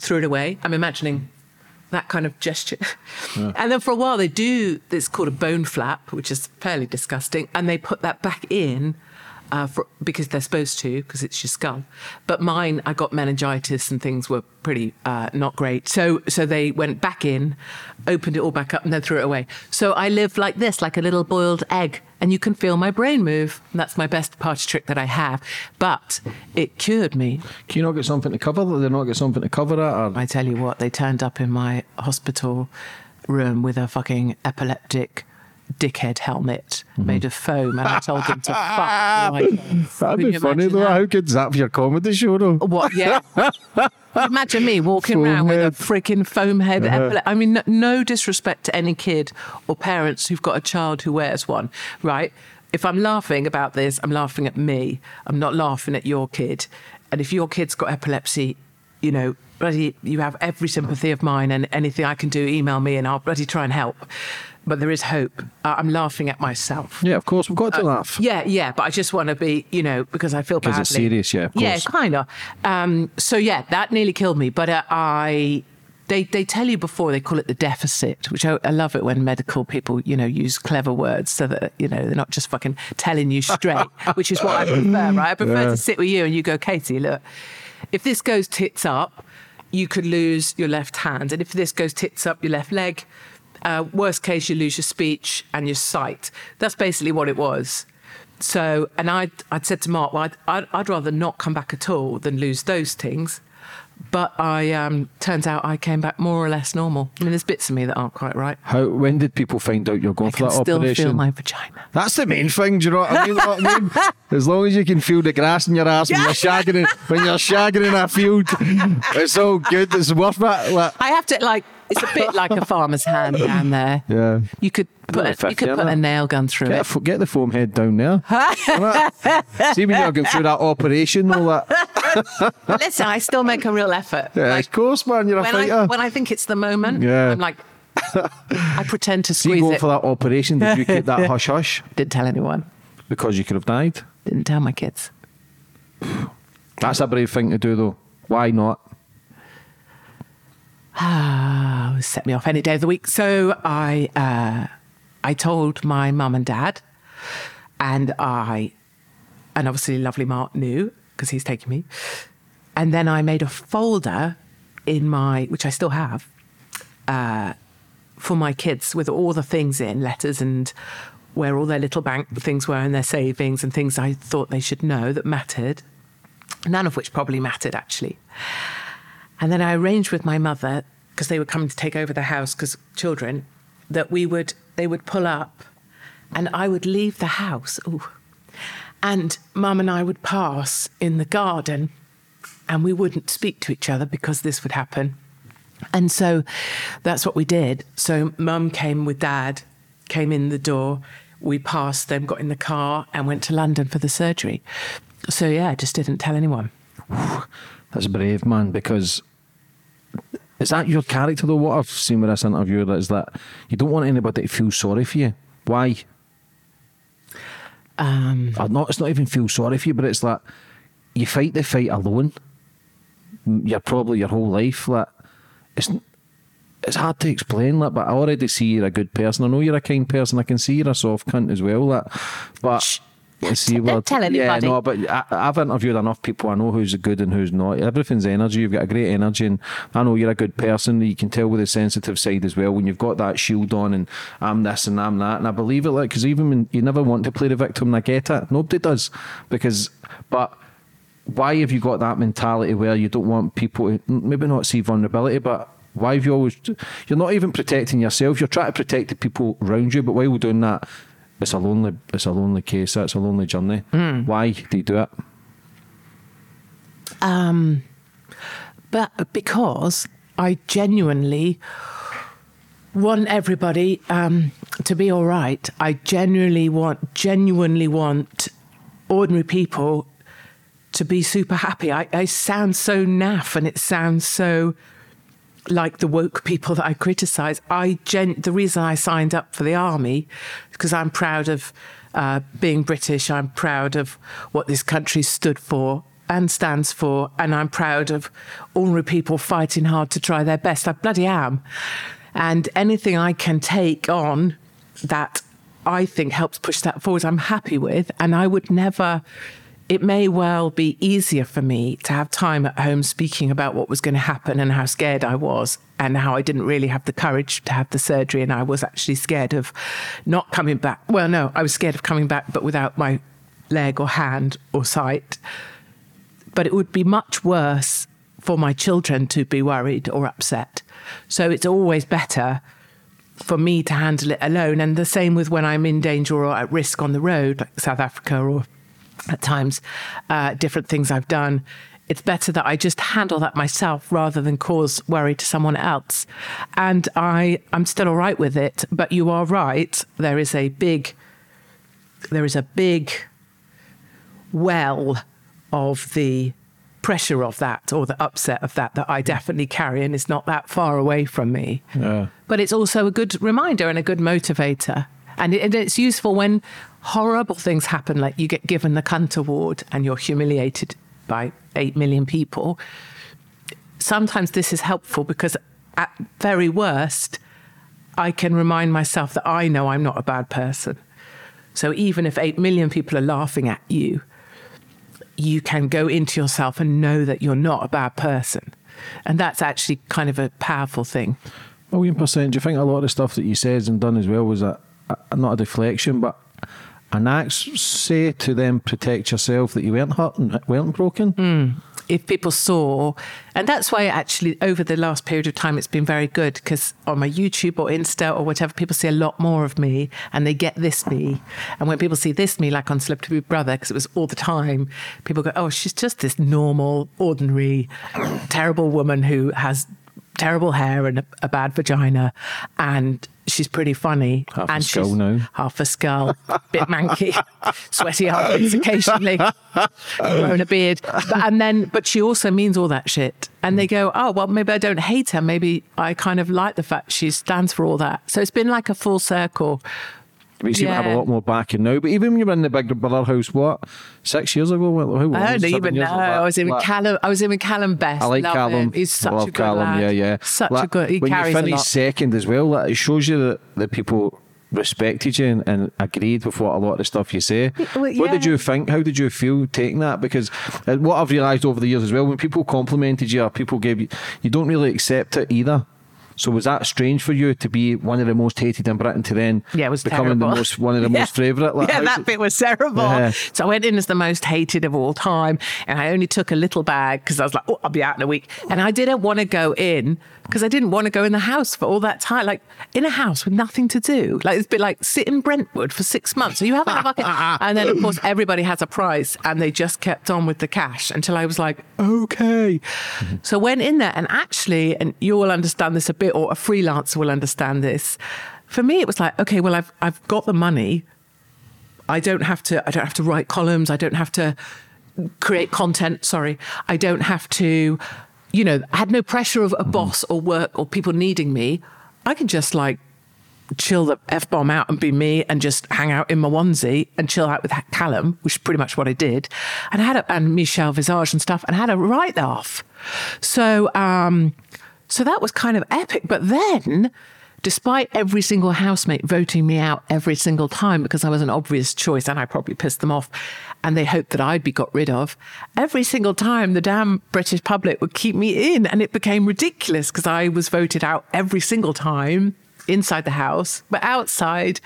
threw it away. I'm imagining that kind of gesture. And then for a while they do, it's called a bone flap, which is fairly disgusting. And they put that back in uh, for, because they're supposed to, because it's your skull. But mine, I got meningitis and things were pretty uh, not great. So, so they went back in, opened it all back up and then threw it away. So I live like this, like a little boiled egg. And you can feel my brain move. And that's my best party trick that I have. But it cured me Can you not get something to cover that? They not get something to cover that? Or I tell you what, they turned up in my hospital room with a fucking epileptic dickhead helmet Mm-hmm. made of foam, and I told them to fuck [laughs] right. That'd Can be funny though. that? How good's that for your comedy show though? What? Yeah. [laughs] Imagine me walking Foam around head. Uh-huh. with a freaking foam head. epile- I mean, no, no disrespect to any kid or parents who've got a child who wears one, right? If I'm laughing about this, I'm laughing at me. I'm not laughing at your kid. And if your kid's got epilepsy, you know, bloody, you have every sympathy of mine, and anything I can do, email me, and I'll bloody try and help. But there is hope. Uh, I'm laughing at myself. Yeah, of course we've got to laugh. Yeah, yeah, but I just want to be, you know, because I feel badly. Because it's serious, yeah, of Yeah, kind of. Um, so yeah, that nearly killed me. But uh, I, they they tell you before they call it the deficit, which I, I love it when medical people, you know, use clever words so that you know they're not just fucking telling you straight, [laughs] which is what I prefer, right? I prefer to sit with you and you go, Katie, look, if this goes tits up, you could lose your left hand, and if this goes tits up, your left leg. Uh, worst case, you lose your speech and your sight. That's basically what it was. So, and I'd, I'd said to Mark, well, I'd, I'd, I'd rather not come back at all than lose those things. But I um, turns out I came back more or less normal. I mean, there's bits of me that aren't quite right. How? When did people find out you're going I for that still operation? feel my vagina. That's the main thing, do you know what I mean? What I mean? [laughs] As long as you can feel the grass in your ass when you're [laughs] shagging in, when you're shagging in a field, it's all good. It's worth it. Like, I have to like. It's a bit like a farmer's hand down there. [laughs] yeah. You could put a, you could put a nail gun through Get, a it. fo- get the foam head down there. [laughs] Innit? See when you're going through that operation, all that. [laughs] Listen, I still make a real effort. Yeah, Like, of course, man. You're a when fighter. I when I think it's the moment, Yeah. I'm like, I pretend to squeeze going it. for that operation, did you keep that hush hush Didn't tell anyone. because you could have died? Didn't tell my kids. [sighs] That's a brave thing to do, though. Why not? Ah, set me off any day of the week. So I, uh, I told my mum and dad, and I, and obviously lovely Mark knew because he's taking me, and then I made a folder in my, which I still have, uh, for my kids with all the things in letters and where all their little bank things were and their savings and things I thought they should know that mattered. None of which probably mattered actually. And then I arranged with my mother because they were coming to take over the house because children that we would they would pull up and I would leave the house. Ooh. And mum and I would pass in the garden and we wouldn't speak to each other because this would happen. And so that's what we did. So mum came with dad, came in the door. We passed them, got in the car, and went to London for the surgery. So yeah, I just didn't tell anyone. That's brave, man, because is that your character, though? What I've seen with this interview is that you don't want anybody to feel sorry for you. Why? Um, Or not, it's not even feel sorry for you, but it's like you fight the fight alone. You're probably your whole life. Like it's it's hard to explain. Like, but I already see you're a good person. I know you're a kind person. I can see you're a soft cunt as well. Like, but. See, Don't tell anybody. Yeah, no, but I, I've interviewed enough people. I know who's good and who's not. Everything's energy. You've got a great energy, and I know you're a good person. You can tell with the sensitive side as well when you've got that shield on, and I'm this and I'm that, and I believe it. Like, because even when you never want to play the victim, and I get it. Nobody does, because but why have you got that mentality where you don't want people to maybe not see vulnerability, but why have you always? You're not even protecting yourself. You're trying to protect the people around you, but while we're doing that, it's a lonely, it's a lonely case. It's a lonely journey. Why do you do it? Um, but because I genuinely want everybody um, to be all right. I genuinely want, genuinely want ordinary people to be super happy. I, I sound so naff and it sounds so like the woke people that I criticize. I gen- the reason I signed up for the army because I'm proud of uh, being British. I'm proud of what this country stood for and stands for, and I'm proud of ordinary people fighting hard to try their best. I bloody am. And anything I can take on that I think helps push that forward, I'm happy with. And I would never, it may well be easier for me to have time at home speaking about what was going to happen and how scared I was and how I didn't really have the courage to have the surgery. And I was actually scared of not coming back. Well, no, I was scared of coming back, but without my leg or hand or sight. But it would be much worse for my children to be worried or upset. So it's always better for me to handle it alone. And the same with when I'm in danger or at risk on the road, like South Africa or at times uh, different things I've done. It's better that I just handle that myself rather than cause worry to someone else. And I, I'm still all right with it. But you are right. There is a big, there is a big well of the pressure of that or the upset of that that I definitely carry and it's not that far away from me. Yeah. But it's also a good reminder and a good motivator. And, it, and it's useful when horrible things happen, like you get given the cunt award and you're humiliated by 8 million people. Sometimes this is helpful because at very worst, I can remind myself that I know I'm not a bad person. So even if 8 million people are laughing at you, you can go into yourself and know that you're not a bad person. And that's actually kind of a powerful thing. Million percent. Do you think a lot of the stuff that you said and done as well was a, a not a deflection, but an act say to them protect yourself that you weren't hurt and weren't broken? Hmm. if people saw, and that's why actually over the last period of time it's been very good because on my YouTube or Insta or whatever, people see a lot more of me and they get this me. And when people see this me, like on Celebrity Big Brother, because it was all the time, people go, "Oh, she's just this normal, ordinary, terrible woman who has." Terrible hair and a, a bad vagina, and she's pretty funny. Half a and skull she's now. half a skull, bit manky, [laughs] sweaty armpits occasionally, growing a beard. But, and then, but she also means all that shit. And they hmm. go, oh, well, maybe I don't hate her. Maybe I kind of like the fact she stands for all that. So it's been like a full circle. You seem to have a lot more backing now. But even when you were in the Big Brother house, what six years ago? How, I don't even know. I was in with Like- Callum. I was in with Callum Best. I like Love Callum. him. He's such I love a good Callum. lad. Yeah, yeah. Such Like, a good. He when carries you a finished second as well, like, it shows you that, the people respected you and, and agreed with what a lot of the stuff you say. well, What did you think? How did you feel taking that? Because uh, what I've realised over the years as well, when people complimented you or people gave you, you don't really accept it either. So was that strange for you to be one of the most hated in Britain to then Yeah, it was becoming the most one of the [laughs] Yeah. most favourite? Like, yeah, that it- bit was terrible. Yeah. So I went in as the most hated of all time, and I only took a little bag because I was like, "Oh, I'll be out in a week," and I didn't want to go in because I didn't want to go in the house for all that time, like in a house with nothing to do. Like it's been like sit in Brentwood for six months. So you haven't a [laughs] fucking, and then of course everybody has a price, and they just kept on with the cash until I was like, okay. Mm-hmm. So went in there, and actually, and you will understand this a bit, or a freelancer will understand this. For me, it was like, okay, well, I've I've got the money. I don't have to I don't have to write columns, I don't have to create content, sorry. I don't have to you know, I had no pressure of a boss or work or people needing me. I can just like chill the F bomb out and be me and just hang out in my onesie and chill out with Callum, which is pretty much what I did. And I had a, and Michelle Visage and stuff and I had a right laugh. So, um, so that was kind of epic. But then, despite every single housemate voting me out every single time because I was an obvious choice and I probably pissed them off and they hoped that I'd be got rid of, every single time the damn British public would keep me in and it became ridiculous because I was voted out every single time inside the house, but outside,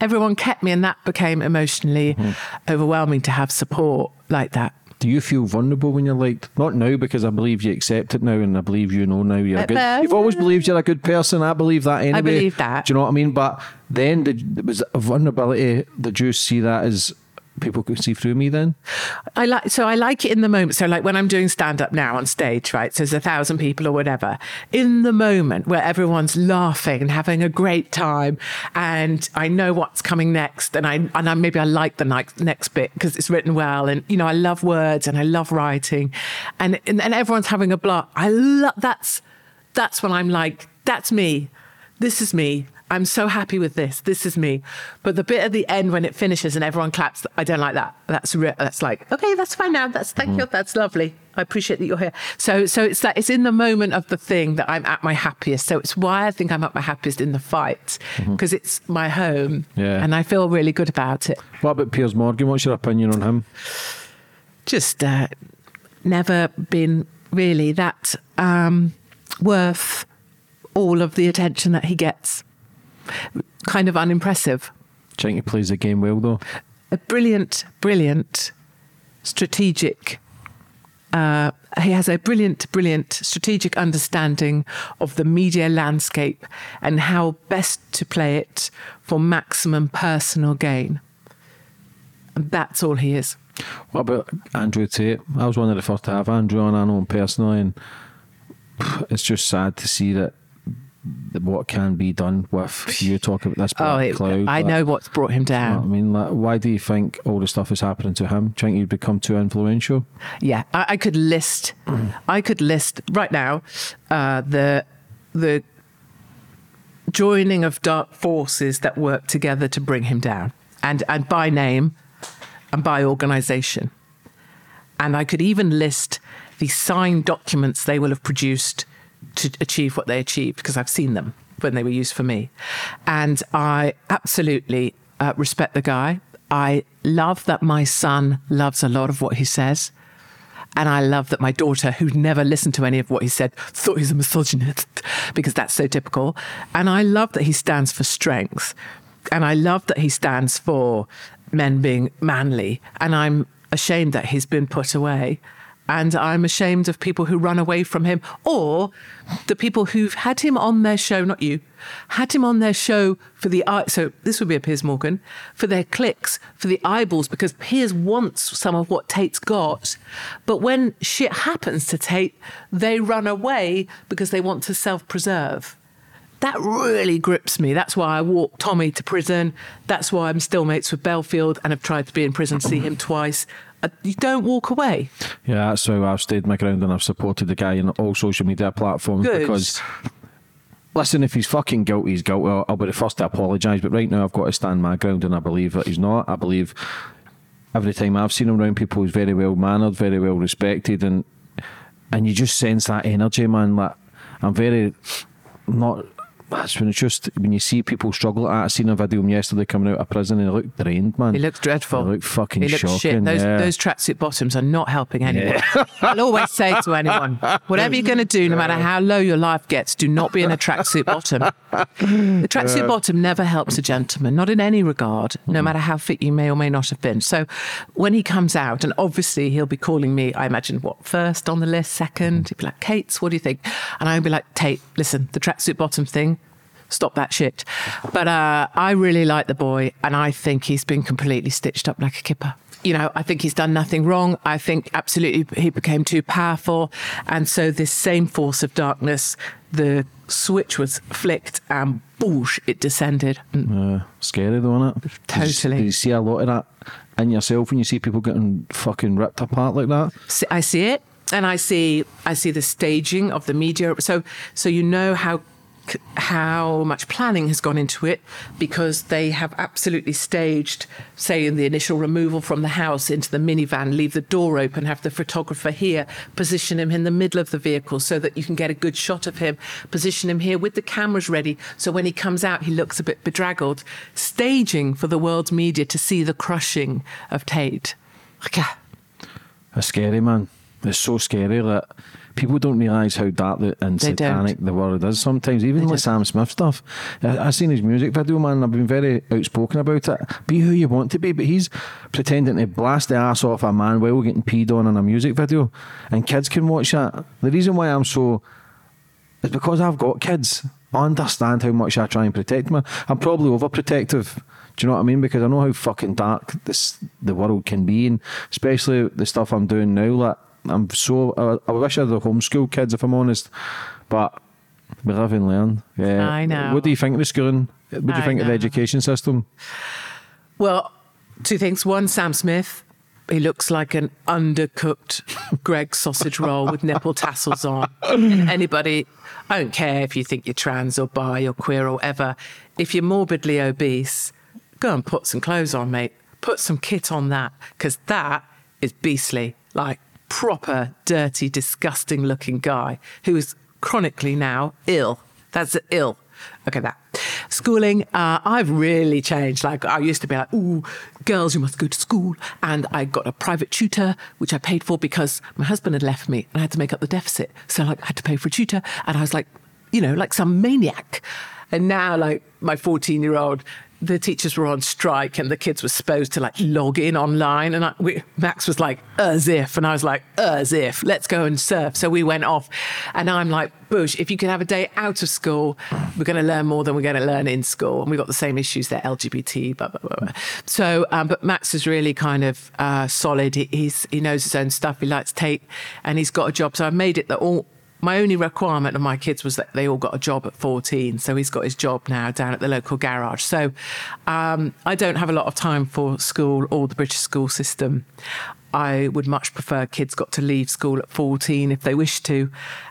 everyone kept me, and that became emotionally mm-hmm. overwhelming to have support like that. Do you feel vulnerable when you're liked? Not now, because I believe you accept it now, and I believe you know now you're good. uh, You've always believed you're a good person. I believe that anyway. I believe that. Do you know what I mean? But then did, was a vulnerability. Did you see that as people can see through me then? I like so I like it in the moment. So like when I'm doing stand up now on stage, right? So there's a thousand people or whatever. In the moment where everyone's laughing and having a great time, and I know what's coming next, and I and I maybe I like the next next bit because it's written well, and you know I love words and I love writing, and and, and everyone's having a blast. I love that's that's when I'm like that's me. This is me. I'm so happy with this. This is me. But the bit at the end when it finishes and everyone claps, I don't like that. That's re- that's like okay, that's fine now. That's thank you. That's lovely. I appreciate that you're here. So so it's that it's in the moment of the thing that I'm at my happiest. So it's why I think I'm at my happiest in the fight because it's my home. Yeah. And I feel really good about it. What about Piers Morgan? What's your opinion on him? Just uh, never been really that um, worth all of the attention that he gets. Kind of unimpressive. Do you think he plays the game well though? a brilliant, brilliant strategic. Uh, he has a brilliant, brilliant strategic understanding of the media landscape and how best to play it for maximum personal gain. And that's all he is. What about Andrew Tate? I was one of the first to have Andrew on. I know him personally, and [sighs] it's just sad to see that that what can be done with you talk about this Oh, it, cloud. I know what's brought him you know I mean, like, why do you think all the stuff is happening to him? Do you think you've become too influential? Yeah, I, I could list. I could list right now uh, the the joining of dark forces that work together to bring him down, and and by name, and by organisation, and I could even list the signed documents they will have produced to achieve what they achieved because I've seen them when they were used for me, and I absolutely uh, respect the guy. I love that my son loves a lot of what he says. And I love that my daughter, who'd never listened to any of what he said, thought he was a misogynist [laughs] because that's so typical. And I love that he stands for strength. And I love that he stands for men being manly. And I'm ashamed that he's been put away. And I'm ashamed of people who run away from him or the people who've had him on their show, not you, had him on their show for the. So this would be a Piers Morgan for their clicks, for the eyeballs, because Piers wants some of what Tate's got. But when shit happens to Tate, they run away because they want to self preserve. That really grips me. That's why I walked Tommy to prison. That's why I'm still mates with Belfield and have tried to be in prison, to see him twice. Uh, You don't walk away. Yeah, that's how I've stayed my ground and I've supported the guy on all social media platforms Good. because. Listen, if he's fucking guilty, he's guilty. I'll, I'll be the first to apologise. But right now, I've got to stand my ground, and I believe that he's not. I believe every time I've seen him around people, he's very well mannered, very well respected, and and you just sense that energy, man. Like I'm very not. That's when it's just when you see people struggle. Ah, I seen a video of him yesterday coming out of prison, and he looked drained, man. He looks dreadful. He looked fucking He looks shocking. shit. Those, yeah. those tracksuit bottoms are not helping anyone. [laughs] I'll always say to anyone, whatever you're going to do, no matter how low your life gets, do not be in a tracksuit bottom. The tracksuit bottom never helps a gentleman, not in any regard, no mm-hmm. matter how fit you may or may not have been. So when he comes out, and obviously he'll be calling me, I imagine, what, first on the list, second? He'd be like, Kate's, what do you think? And I'd be like, Tate, listen, the tracksuit bottom thing, stop that shit. But uh, I really like the boy, and I think he's been completely stitched up like a kipper. You know, I think he's done nothing wrong. I think absolutely he became too powerful. And so, this same force of darkness, the switch was flicked and boosh, it descended. Uh, scary though, isn't it? Totally. Do you see a lot of that in yourself when you see people getting fucking ripped apart like that? I see it, and I see I see the staging of the media. So so you know how c- how much planning has gone into it because they have absolutely staged, say, in the initial removal from the house into the minivan, leave the door open, have the photographer here, position him in the middle of the vehicle so that you can get a good shot of him, position him here with the cameras ready so when he comes out, he looks a bit bedraggled. Staging for the world's media to see the crushing of Tate. Like, ah, It's scary, man. It's so scary that people don't realise how dark and They don't. satanic the world is sometimes. Even with don't. Sam Smith stuff. I, I seen his music video, man. and I've been very outspoken about it. Be who you want to be, but he's pretending to blast the ass off a man while getting peed on in a music video, and kids can watch that. The reason why I'm so is because I've got kids. I understand how much I try and protect them. I'm probably overprotective. Do you know what I mean? Because I know how fucking dark this the world can be, and especially the stuff I'm doing now. Like I'm so I, I wish I had the homeschool kids, if I'm honest, but we live and learn. Yeah. I know. What do you think of the schooling? What do you I think of the education system? Well, two things. One, Sam Smith. He looks like an undercooked Greggs sausage roll with nipple tassels on. And [laughs] anybody, I don't care if you think you're trans or bi or queer or whatever. If you're morbidly obese, go and put some clothes on, mate. Put some kit on that because that is beastly. Like proper, dirty, disgusting looking guy who is chronically now ill. That's ill. Okay, that. Schooling, uh, I've really changed. Like, I used to be like, ooh, girls, you must go to school. And I got a private tutor, which I paid for because my husband had left me and I had to make up the deficit. So, like, I had to pay for a tutor. And I was like, you know, like some maniac. And now, like, my 14 year old, the teachers were on strike and the kids were supposed to like log in online. And I, we, Max was like, as if. And I was like, as if, let's go and surf. So we went off. And I'm like, Bush, if you can have a day out of school, we're going to learn more than we're going to learn in school. And we got the same issues there LGBT, blah, blah, blah. blah. So, um, but Max is really kind of uh, solid. He, he's, he knows his own stuff. He likes Tate and he's got a job. So I've made it that all, my only requirement of my kids was that they all got a job at 14. So he's got his job now down at the local garage. So um, I don't have a lot of time for school or the British school system. I would much prefer kids got to leave school at 14 if they wish to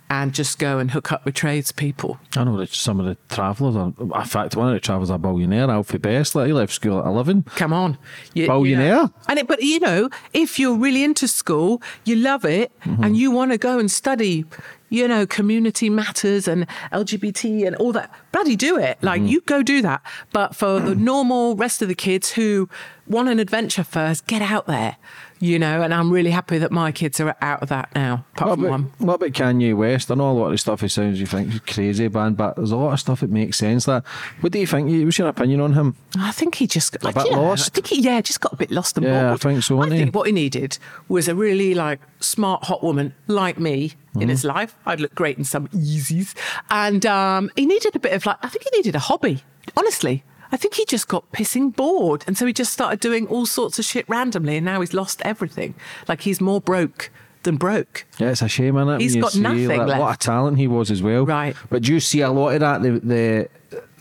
and just go and hook up with tradespeople. I know that some of the travellers are. In fact, one of the travellers are a billionaire, Alfie Best. Like, he left school at 11. Come on. You, Billionaire? know. And it, but you know, if you're really into school, you love it, Mm-hmm. and you want to go and study, you know, community matters and LGBT and all that, bloody do it. Like Mm-hmm. you go do that. But for the normal rest of the kids who want an adventure first, get out there. You know, and I'm really happy that my kids are out of that now. Apart What from about, one. what about Kanye West? I know a lot of the stuff he sounds you think crazy, man, but there's a lot of stuff that makes sense. That what do you think? What's your opinion on him? I think he just got like, bit know, lost? I think he, yeah, just got a bit lost and Yeah, I think so, I didn't he? what he needed was a really like smart hot woman like me Mm-hmm. in his life. I'd look great in some Yeezys, and um, he needed a bit of like I think he needed a hobby. Honestly. I think he just got pissing bored. And so he just started doing all sorts of shit randomly. And now he's lost everything. Like he's more broke than broke. Yeah, it's a shame, is it? He's got see, nothing like, What a talent he was as well. Right. But do you see a lot of that? The the,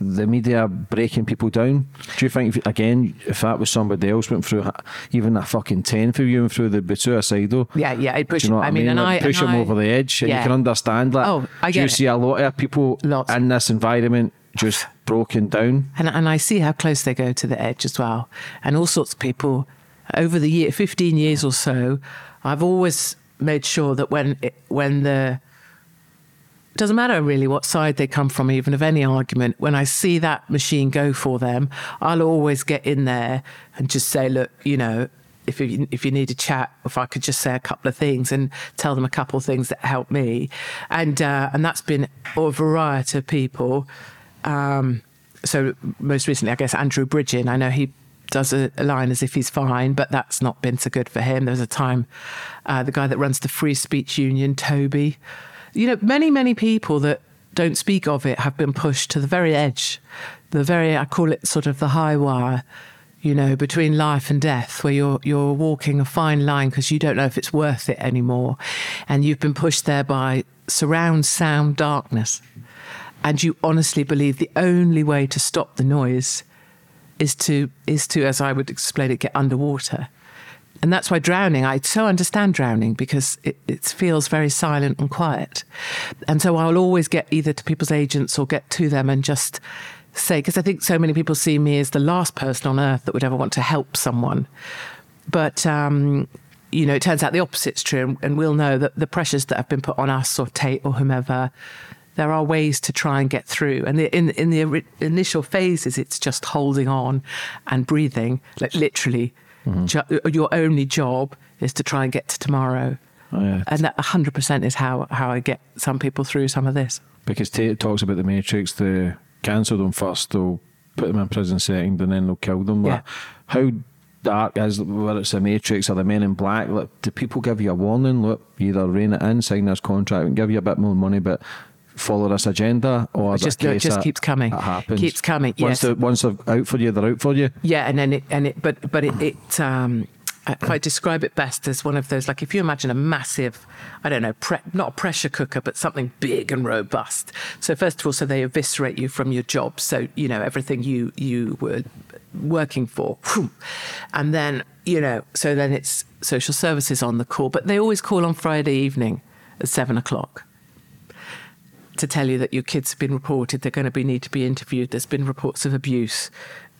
the media breaking people down. Do you think if, again, if that was somebody else went through even a fucking ten for you and through the be suicidal? Yeah, yeah, it'd push Do you know what I mean, mean? and I- push and him I- over the edge, and you can understand that. Oh, I get Do you it. see a lot of people Lots. in this environment just broken down? And, and I see how close they go to the edge as well. And all sorts of people over the year, 15 years or so, I've always made sure that when, it, when the, doesn't matter really what side they come from, even of any argument, when I see that machine go for them, I'll always get in there and just say, look, you know, if you, if you need a chat, if I could just say a couple of things and tell them a couple of things that help me, and uh, and that's been a variety of people. Um, so most recently, I guess Andrew Bridgen. I know he does a, line as if he's fine, but that's not been so good for him. There was a time, uh, the guy that runs the Free Speech Union, Toby. You know, many many people that don't speak of it have been pushed to the very edge, the very I call it sort of the high wire. You know, between life and death, where you're you're walking a fine line because you don't know if it's worth it anymore, and you've been pushed there by surround sound darkness and you honestly believe the only way to stop the noise is to is to as i would explain it get underwater. And that's why drowning i so understand drowning because it, it feels very silent and quiet. And so i'll always get either to people's agents or get to them and just say because i think so many people see me as the last person on earth that would ever want to help someone. But um, you know, it turns out the opposite's true, and, and we'll know that the pressures that have been put on us or Tate or whomever, there are ways to try and get through. And in in the initial phases, it's just holding on and breathing, like literally. Mm-hmm. Ju- your only job is to try and get to tomorrow. Oh, yeah. And that 100% is how, how I get some people through some of this. Because Tate talks about the Matrix, they cancel them first, they'll put them in prison second, and then they'll kill them. Like, Yeah. how dark is whether it's the Matrix or the Men in Black? Like, do people give you a warning? Look, you either rein it in, sign this contract, and give you a bit more money, but follow this agenda, or It just- it a no, it case just keeps coming. It happens. Keeps coming, Once yes. they're, once they're out for you, they're out for you. Yeah, and then it and it, but but it, it um, if I describe it best as one of those, like if you imagine a massive, I don't know, pre- not a pressure cooker, but something big and robust. So first of all, so they eviscerate you from your job. So you know everything you you were working for, and then you know, so then it's social services on the call, but they always call on Friday evening at seven o'clock to tell you that your kids have been reported, they're going to be need to be interviewed. There's been reports of abuse,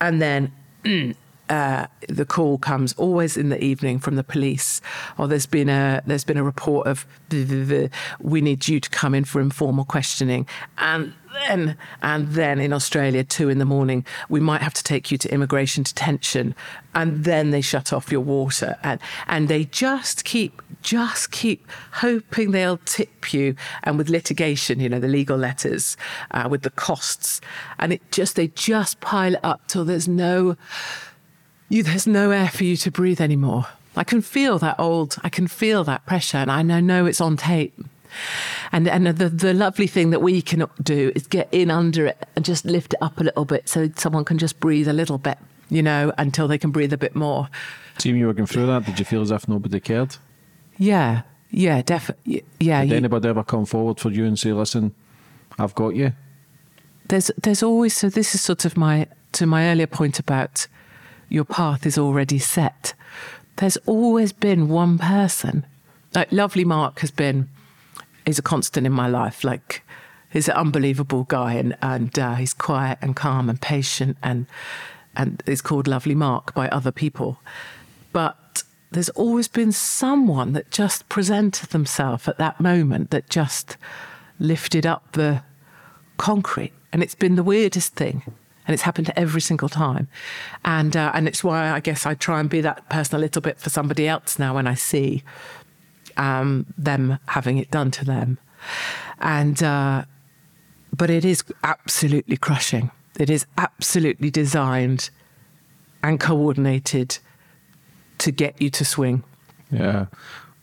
and then [clears throat] uh, the call comes always in the evening from the police. Or there's been a there's been a report of we need you to come in for informal questioning, and then and then in Australia two in the morning we might have to take you to immigration detention, and then they shut off your water, and and they just keep just keep hoping they'll tip you, and with litigation, you know, the legal letters, uh, with the costs, and it just they just pile up till there's no you, there's no air for you to breathe anymore. I can feel that old, I can feel that pressure, and I know, it's on Tate. And and the, the lovely thing that we can do is get in under it and just lift it up a little bit so someone can just breathe a little bit, you know, until they can breathe a bit more. Team, you were going through that. Did you feel as if nobody cared? Yeah, yeah, definitely. Yeah, Did you- anybody ever come forward for you and say, "Listen, I've got you"? there's there's always so this is sort of my to my earlier point about your path is already set. There's always been one person. Like lovely Mark has been is a constant in my life. Like he's an unbelievable guy and and uh, he's quiet and calm and patient and and is called Lovely Mark by other people. But there's always been someone that just presented themselves at that moment that just lifted up the concrete, and it's been the weirdest thing. And it's happened every single time, and uh, and it's why I guess I try and be that person a little bit for somebody else now when I see um, them having it done to them, and uh, but it is absolutely crushing. It is absolutely designed and coordinated to get you to swing. Yeah.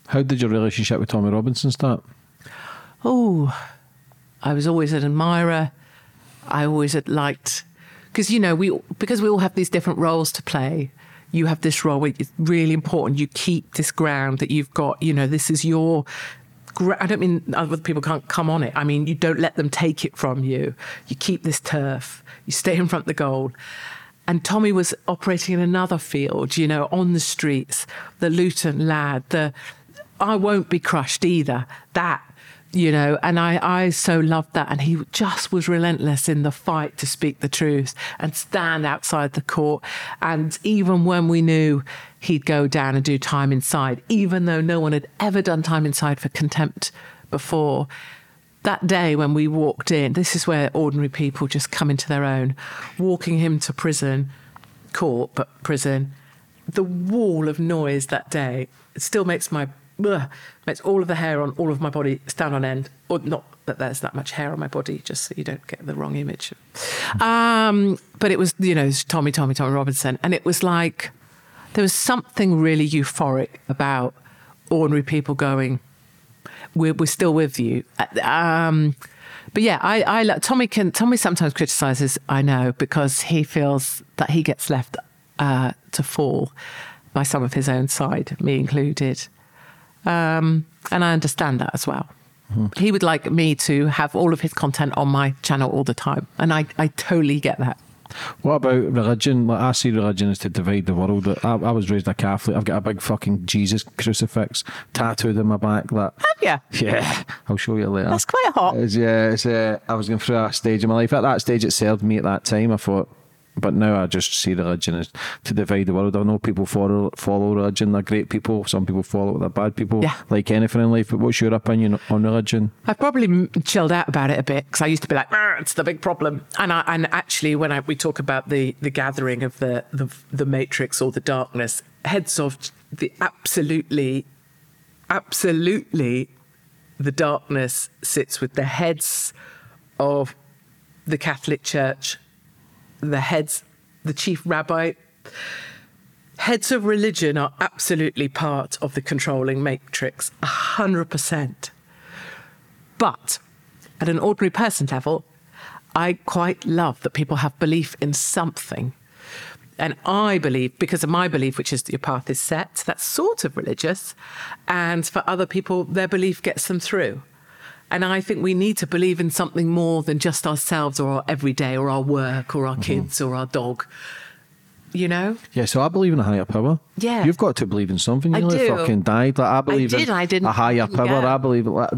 How did your relationship with Tommy Robinson start? Oh, I was always an admirer. I always had liked because you know we because we all have these different roles to play. You have this role where it's really important. You keep this ground that you've got. You know, this is your. I don't mean other people can't come on it. I mean, you don't let them take it from you. You keep this turf. You stay in front of the goal. And Tommy was operating in another field, you know, on the streets, the Luton lad, the I won't be crushed either. That, you know, and I, I so loved that. And he just was relentless in the fight to speak the truth and stand outside the court. And even when we knew he'd go down and do time inside, even though no one had ever done time inside for contempt before, that day when we walked in, this is where ordinary people just come into their own, walking him to prison, court, but prison. The wall of noise that day still makes my makes all of the hair on all of my body stand on end. Or not that there's that much hair on my body, just so you don't get the wrong image. Um, but it was, you know, was Tommy, Tommy, Tommy Robinson, and it was like there was something really euphoric about ordinary people going, we're, we're still with you. Um, but yeah, I, I Tommy can Tommy sometimes criticizes. I know because he feels that he gets left uh, to fall by some of his own side, me included, um, and I understand that as well. He would like me to have all of his content on my channel all the time, and I, I totally get that. What about religion? Like I see religion as to divide the world. I, I was raised a Catholic. I've got a big fucking Jesus crucifix tattooed in my back. That Yeah, yeah, I'll show you later. that's quite hot. It's, yeah, it's, uh, I was going through a stage in my life. At that stage, it served me at that time. I thought, but now I just see religion as to divide the world. I know people follow follow religion. They're great people. Some people follow it. They're bad people. Yeah. Like anything in life. But what's your opinion on religion? I've probably chilled out about it a bit because I used to be like, "Ah, "It's the big problem," and I, and actually, when I, we talk about the the gathering of the, the the matrix or the darkness, heads of the absolutely, absolutely, the darkness sits with the heads of the Catholic Church, the heads, the chief rabbi. Heads of religion are absolutely part of the controlling matrix, 100%. But at an ordinary person level, I quite love that people have belief in something. And I believe, because of my belief, which is that your path is set, that's sort of religious. And for other people, their belief gets them through. And I think we need to believe in something more than just ourselves or our everyday or our work or our mm-hmm. kids or our dog. You know? Yeah, so I believe in a higher power. Yeah. You've got to believe in something. You I do. fucking died. Like, I believe did, in I didn't- a higher power. it. I believe like,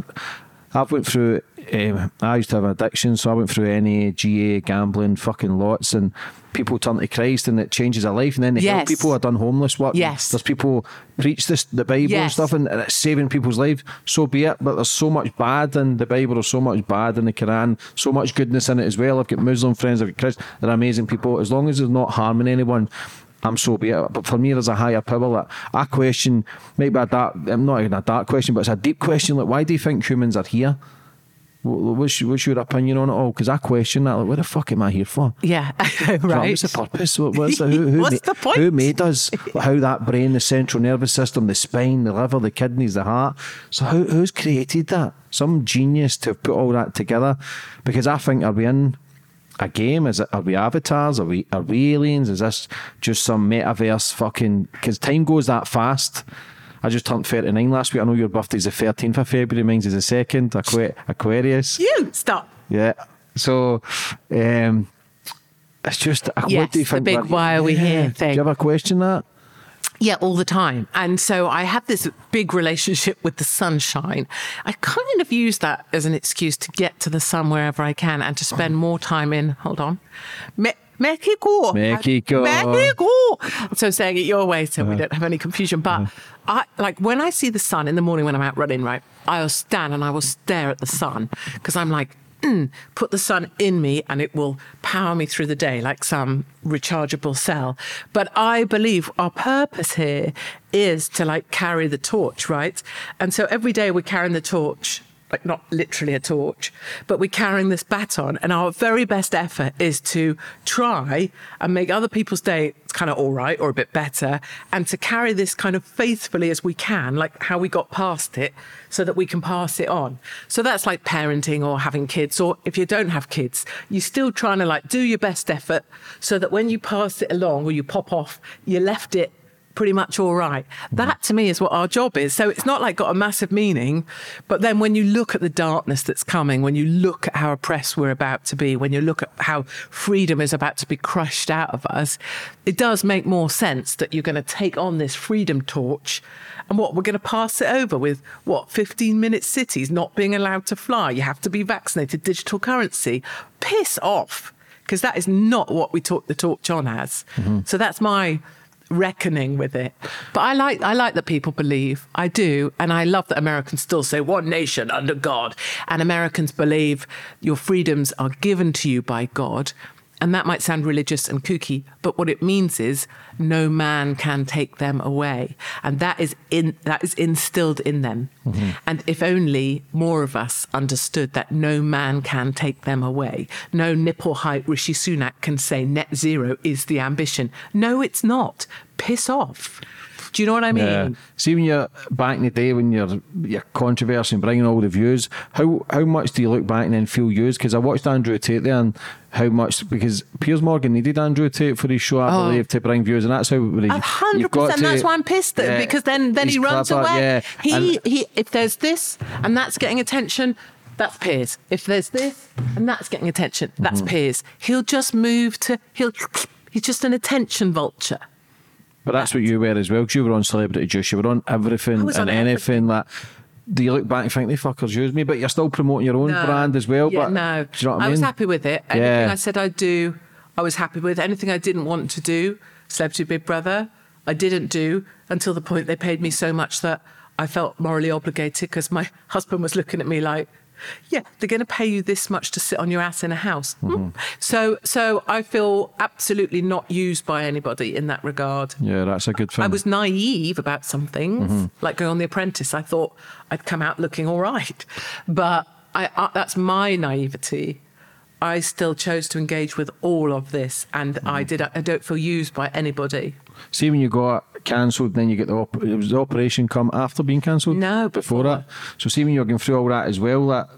I've went through um, I used to have an addiction, so I went through NA, GA, gambling, fucking lots, and people turn to Christ and it changes their life. And then they help people. I've done homeless work. Yes. There's people preach this the Bible and stuff and, and it's saving people's lives. So be it. But there's so much bad in the Bible, there's so much bad in the Quran, so much goodness in it as well. I've got Muslim friends, I've got Christians, they're amazing people. As long as they're not harming anyone. I'm so be it. But for me, there's a higher power. Like, I question, maybe a dark, I'm not even a dark question, but it's a deep question. Like, why do you think humans are here? What's, what's your opinion on it all? Because I question that. Like, what the fuck am I here for? Yeah, [laughs] right. What's the purpose? What, what's the, [laughs] who, who What's ma- the point? Who made us? How that brain, the central nervous system, the spine, the liver, the kidneys, the heart. So who, who's created that? Some genius to put all that together. Because I think are we in a game? Is it? Are we avatars? Are we? Are we aliens? Is this just some metaverse fucking? Because time goes that fast. I just turned 39 last week. I know your birthday's the 13th of February. Mine's is the 2nd. Aqu- Aquarius. you stop. Yeah. So, um, it's just uh, Yes, what do you the big why are we here Do thing. you ever question that? Yeah, all the time. And so I have this big relationship with the sunshine. I kind of use that as an excuse to get to the sun wherever I can and to spend more time in, hold on, Me- Mexico. Mexico. Mexico. So saying it your way so we uh-huh. don't have any confusion. But uh-huh. I like when I see the sun in the morning when I'm out running, right, I'll stand and I will stare at the sun because I'm like, [clears throat] put the sun in me and it will power me through the day like some rechargeable cell. But I believe our purpose here is to like carry the torch, right? And so every day we're carrying the torch. Like not literally a torch, but we're carrying this baton, and our very best effort is to try and make other people's day kind of all right or a bit better, and to carry this kind of faithfully as we can, like how we got past it, so that we can pass it on. So that's like parenting or having kids, or if you don't have kids, you're still trying to like do your best effort so that when you pass it along or you pop off, you left it pretty much all right. That to me is what our job is. So it's not like got a massive meaning, but then when you look at the darkness that's coming, when you look at how oppressed we're about to be, when you look at how freedom is about to be crushed out of us, it does make more sense that you're going to take on this freedom torch and what we're going to pass it over with what 15 minute cities not being allowed to fly. You have to be vaccinated, digital currency. Piss off. Because that is not what we took the torch on as. Mm-hmm. So that's my reckoning with it. But I like I like that people believe. I do, and I love that Americans still say one nation under God, and Americans believe your freedoms are given to you by God. And that might sound religious and kooky, but what it means is no man can take them away, and that is in that is instilled in them. Mm-hmm. And if only more of us understood that no man can take them away, no nipple height Rishi Sunak can say net zero is the ambition. No, it's not. Piss off. Do you know what I mean? Yeah. See when you're back in the day when you're you're controversy and bringing all the views, how how much do you look back and then feel used? Because I watched Andrew Tate there and how much because Piers Morgan needed Andrew Tate for his show, I Oh. believe, to bring views, and that's how really hundred percent. That's why I'm pissed Yeah. because then then he runs away. Yeah. He And- he. If there's this and that's getting attention, that's Piers. If there's this and that's getting attention, that's Mm-hmm. Piers. He'll just move to. He'll. He's just an attention vulture. But that's what you were as well, because you were on Celebrity Juice, you were on everything and on anything. Like, do you look back and think they fuckers used me? But you're still promoting your own No. brand as well. Yeah, but no. do you know what I mean? was happy with it. Anything Yeah. I said I'd do, I was happy with. Anything I didn't want to do, Celebrity Big Brother, I didn't do until the point they paid me so much that I felt morally obligated because my [laughs] husband was looking at me like, yeah, they're going to pay you this much to sit on your ass in a house. Hmm. Mm-hmm. So, so I feel absolutely not used by anybody in that regard. Yeah, that's a good thing. I was naive about some things, Mm-hmm. like going on The Apprentice. I thought I'd come out looking all right, but I, that's my naivety. I still chose to engage with all of this, and Mm-hmm. I did. I don't feel used by anybody. See when you got cancelled, then you get the op- it was the operation come after being cancelled. No, before, before. that. So see when you're going through all that as well, that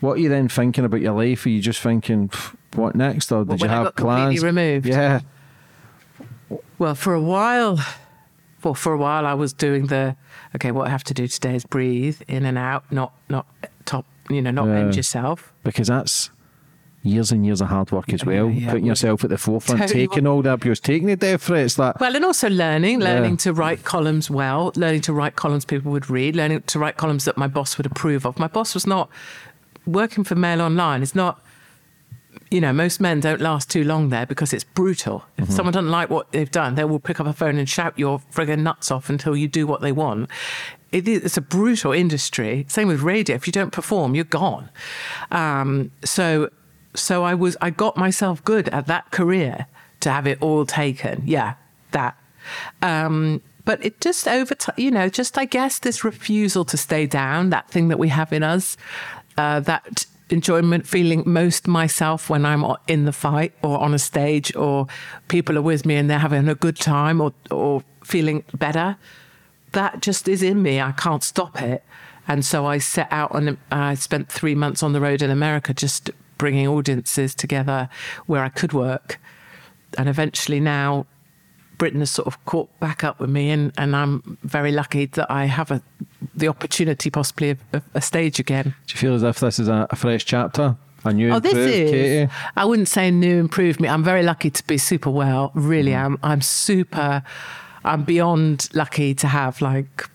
what are you then thinking about your life? Are you just thinking, what next? Or did Well, you have plans? removed? Yeah. Well, for a while, well, for a while, I was doing the okay. What I have to do today is breathe in and out, not not top, you know, not Yeah. end yourself. Because that's years and years of hard work as well. yeah, putting yourself at the forefront, you taking all the abuse, taking the death threats. That Well, and also learning, Yeah. learning to write columns well, learning to write columns people would read, learning to write columns that my boss would approve of. My boss was not working for Mail Online. Is not, you know, most men don't last too long there because it's brutal. If someone doesn't like what they've done, they will pick up a phone and shout your friggin' nuts off until you do what they want. It is, it's a brutal industry. Same with radio. If you don't perform, you're gone. Um, so, so I was, I got myself good at that career to have it all taken. Yeah, that. Um, but it just over time, you know, just I guess this refusal to stay down, that thing that we have in us, uh, that enjoyment, feeling most myself when I'm in the fight or on a stage or people are with me and they're having a good time or, or feeling better. That just is in me. I can't stop it. And so I set out and I spent three months on the road in America just bringing audiences together where I could work. And eventually now Britain has sort of caught back up with me, and, and I'm very lucky that I have a, the opportunity, possibly, of, of a stage again. do you feel as if this is a, a fresh chapter? A new Oh, this improved is. Katie? I wouldn't say new improved me. I'm very lucky to be super well. Really Mm. am. I'm super. I'm beyond lucky to have like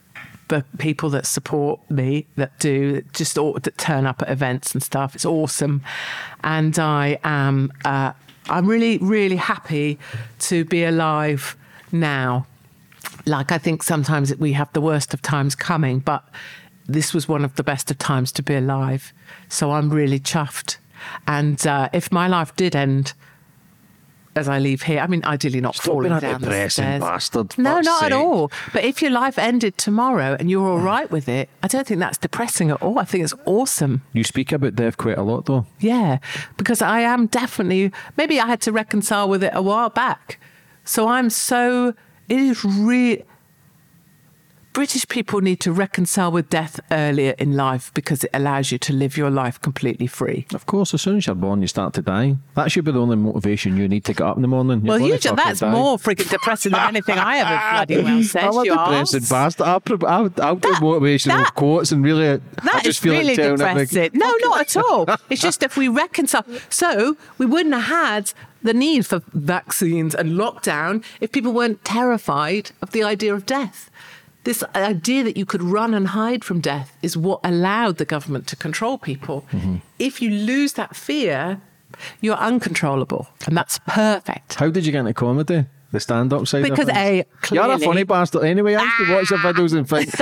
the people that support me that do just all, that turn up at events and stuff. It's awesome, and I am. Uh, I'm really, really happy to be alive now. Like I think sometimes we have the worst of times coming, but this was one of the best of times to be alive. So I'm really chuffed. And uh, if my life did end as I leave here, I mean, ideally not Stop falling being a down the stairs. bastard, No, not at all. But if your life ended tomorrow and you're all [sighs] right with it, I don't think that's depressing at all. I think it's awesome. You speak about death quite a lot, though. Yeah, because I am definitely, maybe I had to reconcile with it a while back. So I'm so, it is really, British people need to reconcile with death earlier in life because it allows you to live your life completely free. Of course, as soon as you're born, you start to die. That should be the only motivation you need to get up in the morning. You're well, you ju- that's die. more freaking depressing than anything I ever [laughs] bloody well said. I'm a you depressing arse. bastard. I'll, pro- I'll, I'll do That- motivational that- quotes and really, I That just is feel really like depressing. every- No, not at [laughs] all. It's just if we reconcile. So we wouldn't have had the need for vaccines and lockdown if people weren't terrified of the idea of death. This idea that you could run and hide from death is what allowed the government to control people. Mm-hmm. If you lose that fear, you're uncontrollable. And that's perfect. How did you get into comedy? The stand-up side. of Because, things? A, you're a Ah. funny bastard. Anyway, I used to watch your videos and think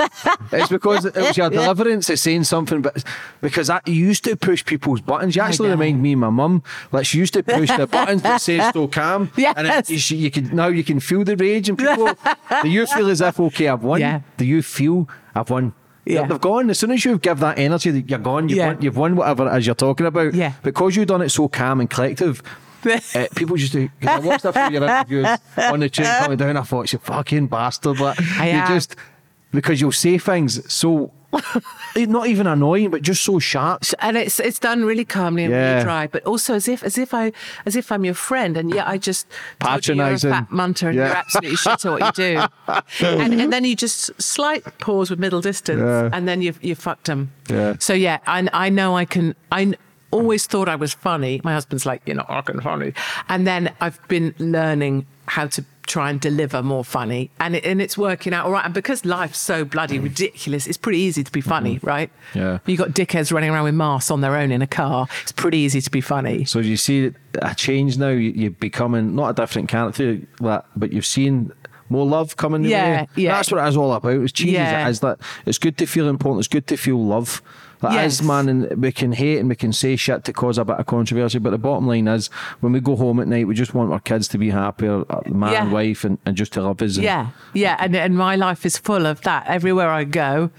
it's because it was your [laughs] deliverance. It's saying something, but because that you used to push people's buttons. You actually remind me of my mum. Like she used to push the buttons that say [laughs] "still calm," and it, you, you can now you can feel the rage in people. [laughs] Do you feel as if okay, I've won? Yeah. Do you feel I've won? Yeah. They've gone. As soon as you give that energy, you're gone. You've, Yeah. won, you've won whatever it is you're talking about. Yeah. Because you've done it so calm and collective, uh, people just do. I watched a few of your interviews [laughs] on the train coming down. I thought, you fucking bastard. but I you am. just because you'll say things so not even annoying, but just so sharp. and it's it's done really calmly and Yeah. really dry, but also as if as if I as if I'm your friend, and yet I just told you a Patronising. fat munter and Yeah. you're absolutely shit at what you do, [laughs] and, and then you just slight pause with middle distance, Yeah. and then you you fucked them. Yeah. So yeah, I I know I can I. Always thought I was funny. My husband's like, you're not fucking funny. And then I've been learning how to try and deliver more funny, and it, and it's working out all right. And because life's so bloody ridiculous, it's pretty easy to be funny, mm-hmm. right? Yeah. You got dickheads running around with masks on their own in a car. It's pretty easy to be funny. So you see a change now. You- You're becoming not a different character, but you've seen more love coming. Yeah, yeah. That's what it is all about. It's cheesy as Yeah. it is that it's good to feel important. It's good to feel love. That is, Yes. man, and we can hate and we can say shit to cause a bit of controversy. But the bottom line is, when we go home at night, we just want our kids to be happier, uh, man, Yeah. wife, and, and just to love us. and- Yeah, yeah, and and my life is full of that. Everywhere I go,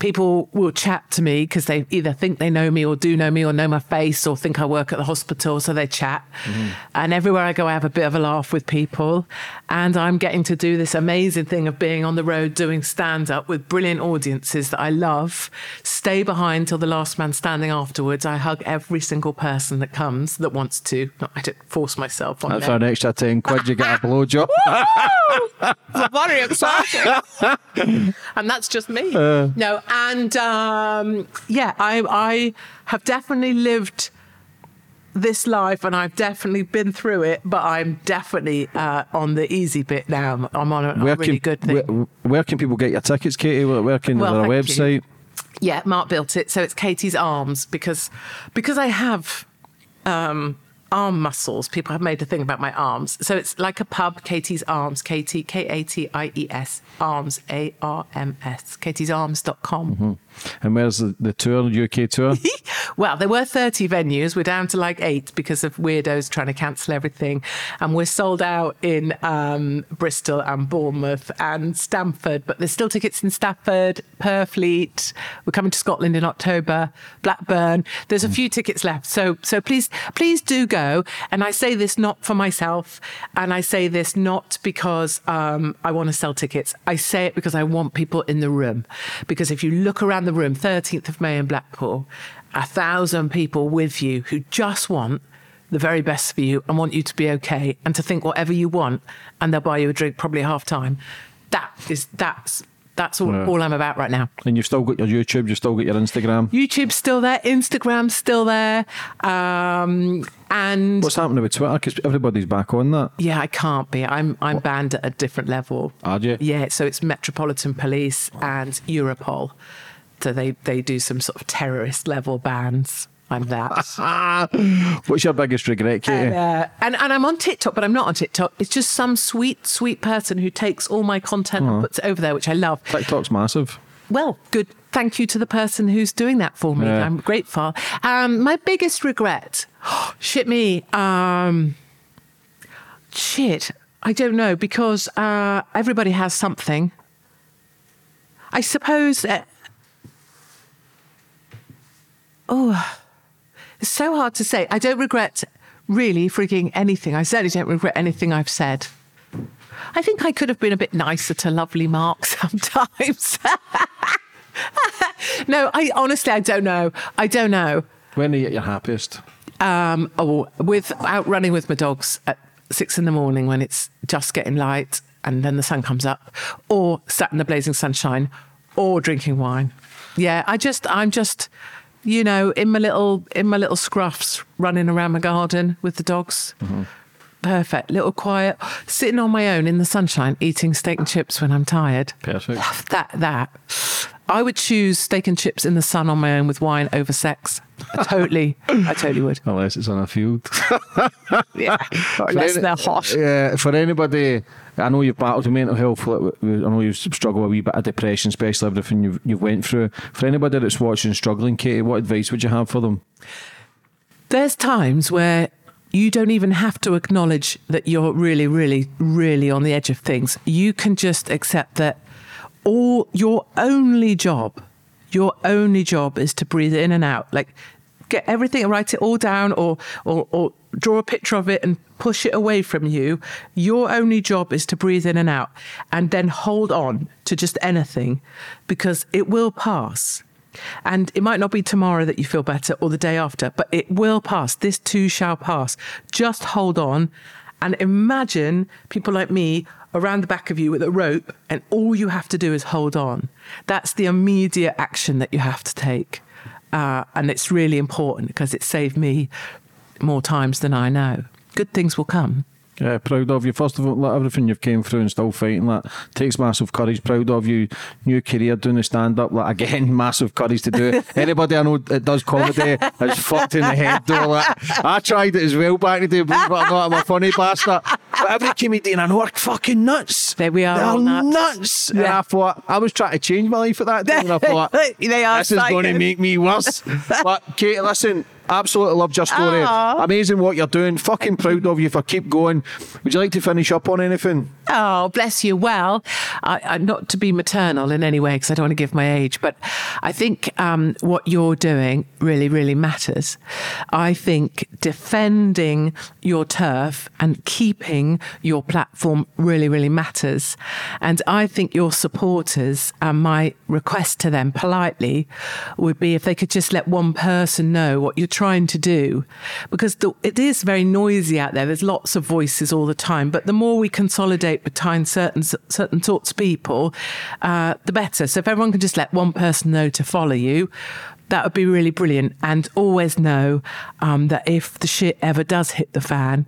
people will chat to me because they either think they know me or do know me or know my face or think I work at the hospital. So they chat. Mm-hmm. And everywhere I go, I have a bit of a laugh with people. And I'm getting to do this amazing thing of being on the road doing stand up with brilliant audiences that I love. Stay behind till the last man standing afterwards. I hug every single person that comes that wants to. Not, I don't force myself on That's them. an extra 10 quid, you get a blowjob. very [laughs] exciting. [laughs] and that's just me. Uh. no, and um, yeah, I, I have definitely lived this life and I've definitely been through it, but I'm definitely uh, on the easy bit now. I'm on a, a really good thing. Where, where can people get your tickets, Katie? Where, where can Well, thank you. website? Yeah, Mark built it, so it's Katie's arms because because I have um, arm muscles. People have made a thing about my arms, so it's like a pub. Katie's Arms, Katie K A T I E S Arms A R M S. Katie'sArms.com. And where's the, tour, the tour, UK [laughs] tour? Well, there were 30 venues. We're down to like eight because of weirdos trying to cancel everything. And we're sold out in um, Bristol and Bournemouth and Stamford, but there's still tickets in Stafford, Purfleet. We're coming to Scotland in October, Blackburn. There's a few tickets left. So, so please, please do go. And I say this not for myself. And I say this not because um, I want to sell tickets. I say it because I want people in the room. Because if you look around the room, 13th of May in Blackpool, a thousand people with you who just want the very best for you and want you to be okay and to think whatever you want and they'll buy you a drink probably half time. That is that's that's all, Yeah. all I'm about right now. and you've still got your YouTube, you've still got your Instagram. YouTube's still there, Instagram's still there, um, and What's happening with Twitter? Because everybody's back on that. yeah, I can't be. I'm I'm banned at a different level. Are you? Yeah, so it's Metropolitan Police and Europol. So they they do some sort of terrorist level bans. I'm that. [laughs] What's your biggest regret, Katie? Uh, and, and I'm on TikTok, but I'm not on TikTok. It's just some sweet, sweet person who takes all my content and puts it over there, which I love. TikTok's massive. Well, good. Thank you to the person who's doing that for me. Yeah. I'm grateful. Um, my biggest regret, [gasps] shit me, um, shit, I don't know because uh, everybody has something. I suppose. Uh, oh, it's so hard to say. I don't regret really freaking anything. I certainly don't regret anything I've said. I think I could have been a bit nicer to lovely Mark [laughs] sometimes. no, I honestly I don't know. I don't know. When are you at your happiest? Um, oh, with out running with my dogs at six in the morning when it's just getting light and then the sun comes up, or sat in the blazing sunshine, or drinking wine. Yeah, I just I'm just you know in my little in my little scruffs running around my garden with the dogs. Mm-hmm. Perfect, little quiet, sitting on my own in the sunshine, eating steak and chips when I'm tired. Perfect. Love That that I would choose steak and chips in the sun on my own with wine over sex. I totally, I totally would. Unless it's on a field. [laughs] Yeah, unless they're hot. Yeah, for anybody, I know you've battled with mental health. I know you've struggled with a wee bit of depression, especially everything you've, you've went through. For anybody that's watching struggling, Katie, what advice would you have for them? There's times where you don't even have to acknowledge that you're really, really, really on the edge of things. You can just accept that all your only job, your only job is to breathe in and out. Like get everything, write it all down or or, or draw a picture of it and push it away from you. Your only job is to breathe in and out and then hold on to just anything because it will pass. And it might not be tomorrow that you feel better or the day after, but it will pass. This too shall pass. Just hold on and imagine people like me around the back of you with a rope, and all you have to do is hold on. That's the immediate action that you have to take. Uh, and it's really important because it saved me more times than I know. Good things will come. Yeah, proud of you. First of all, like everything you've came through and still fighting that takes massive courage. Proud of you. New career doing the stand up. Like again, [laughs] massive courage to do it. [laughs] Anybody I know that does comedy is fucked in the head though. Like, I tried it as well back in the day, believe it or not, I'm a funny bastard. But every comedian I know are fucking nuts. There we are, They're all nuts. nuts. And Yeah. I thought I was trying to change my life at that time. And I thought [laughs] They are this is going to make me worse. but Katie, listen, absolutely loved your story. Aw. Amazing what you're doing. Fucking proud of you for keep going. Would you like to finish up on anything? Oh, bless you. Well, I, I, not to be maternal in any way, because I don't want to give my age, but I think um, what you're doing really, really matters. I think defending your turf and keeping your platform really, really matters. And I think your supporters, and my request to them politely would be if they could just let one person know what you're trying to do, because the, it is very noisy out there. There's lots of voices all the time, but the more we consolidate behind certain certain sorts of people, uh, the better. So if everyone can just let one person know to follow you, that would be really brilliant. And always know um, that if the shit ever does hit the fan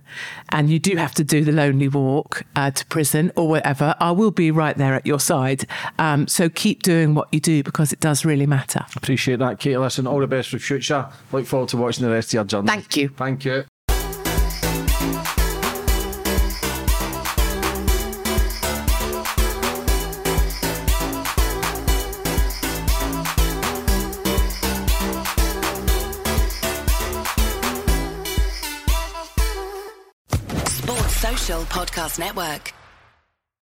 and you do have to do the lonely walk uh, to prison or whatever, I will be right there at your side. Um, so keep doing what you do because it does really matter. Appreciate that, Kate. Listen, all the best for the future. Look forward to watching the rest of your journey. Thank you. Thank you. Podcast Network.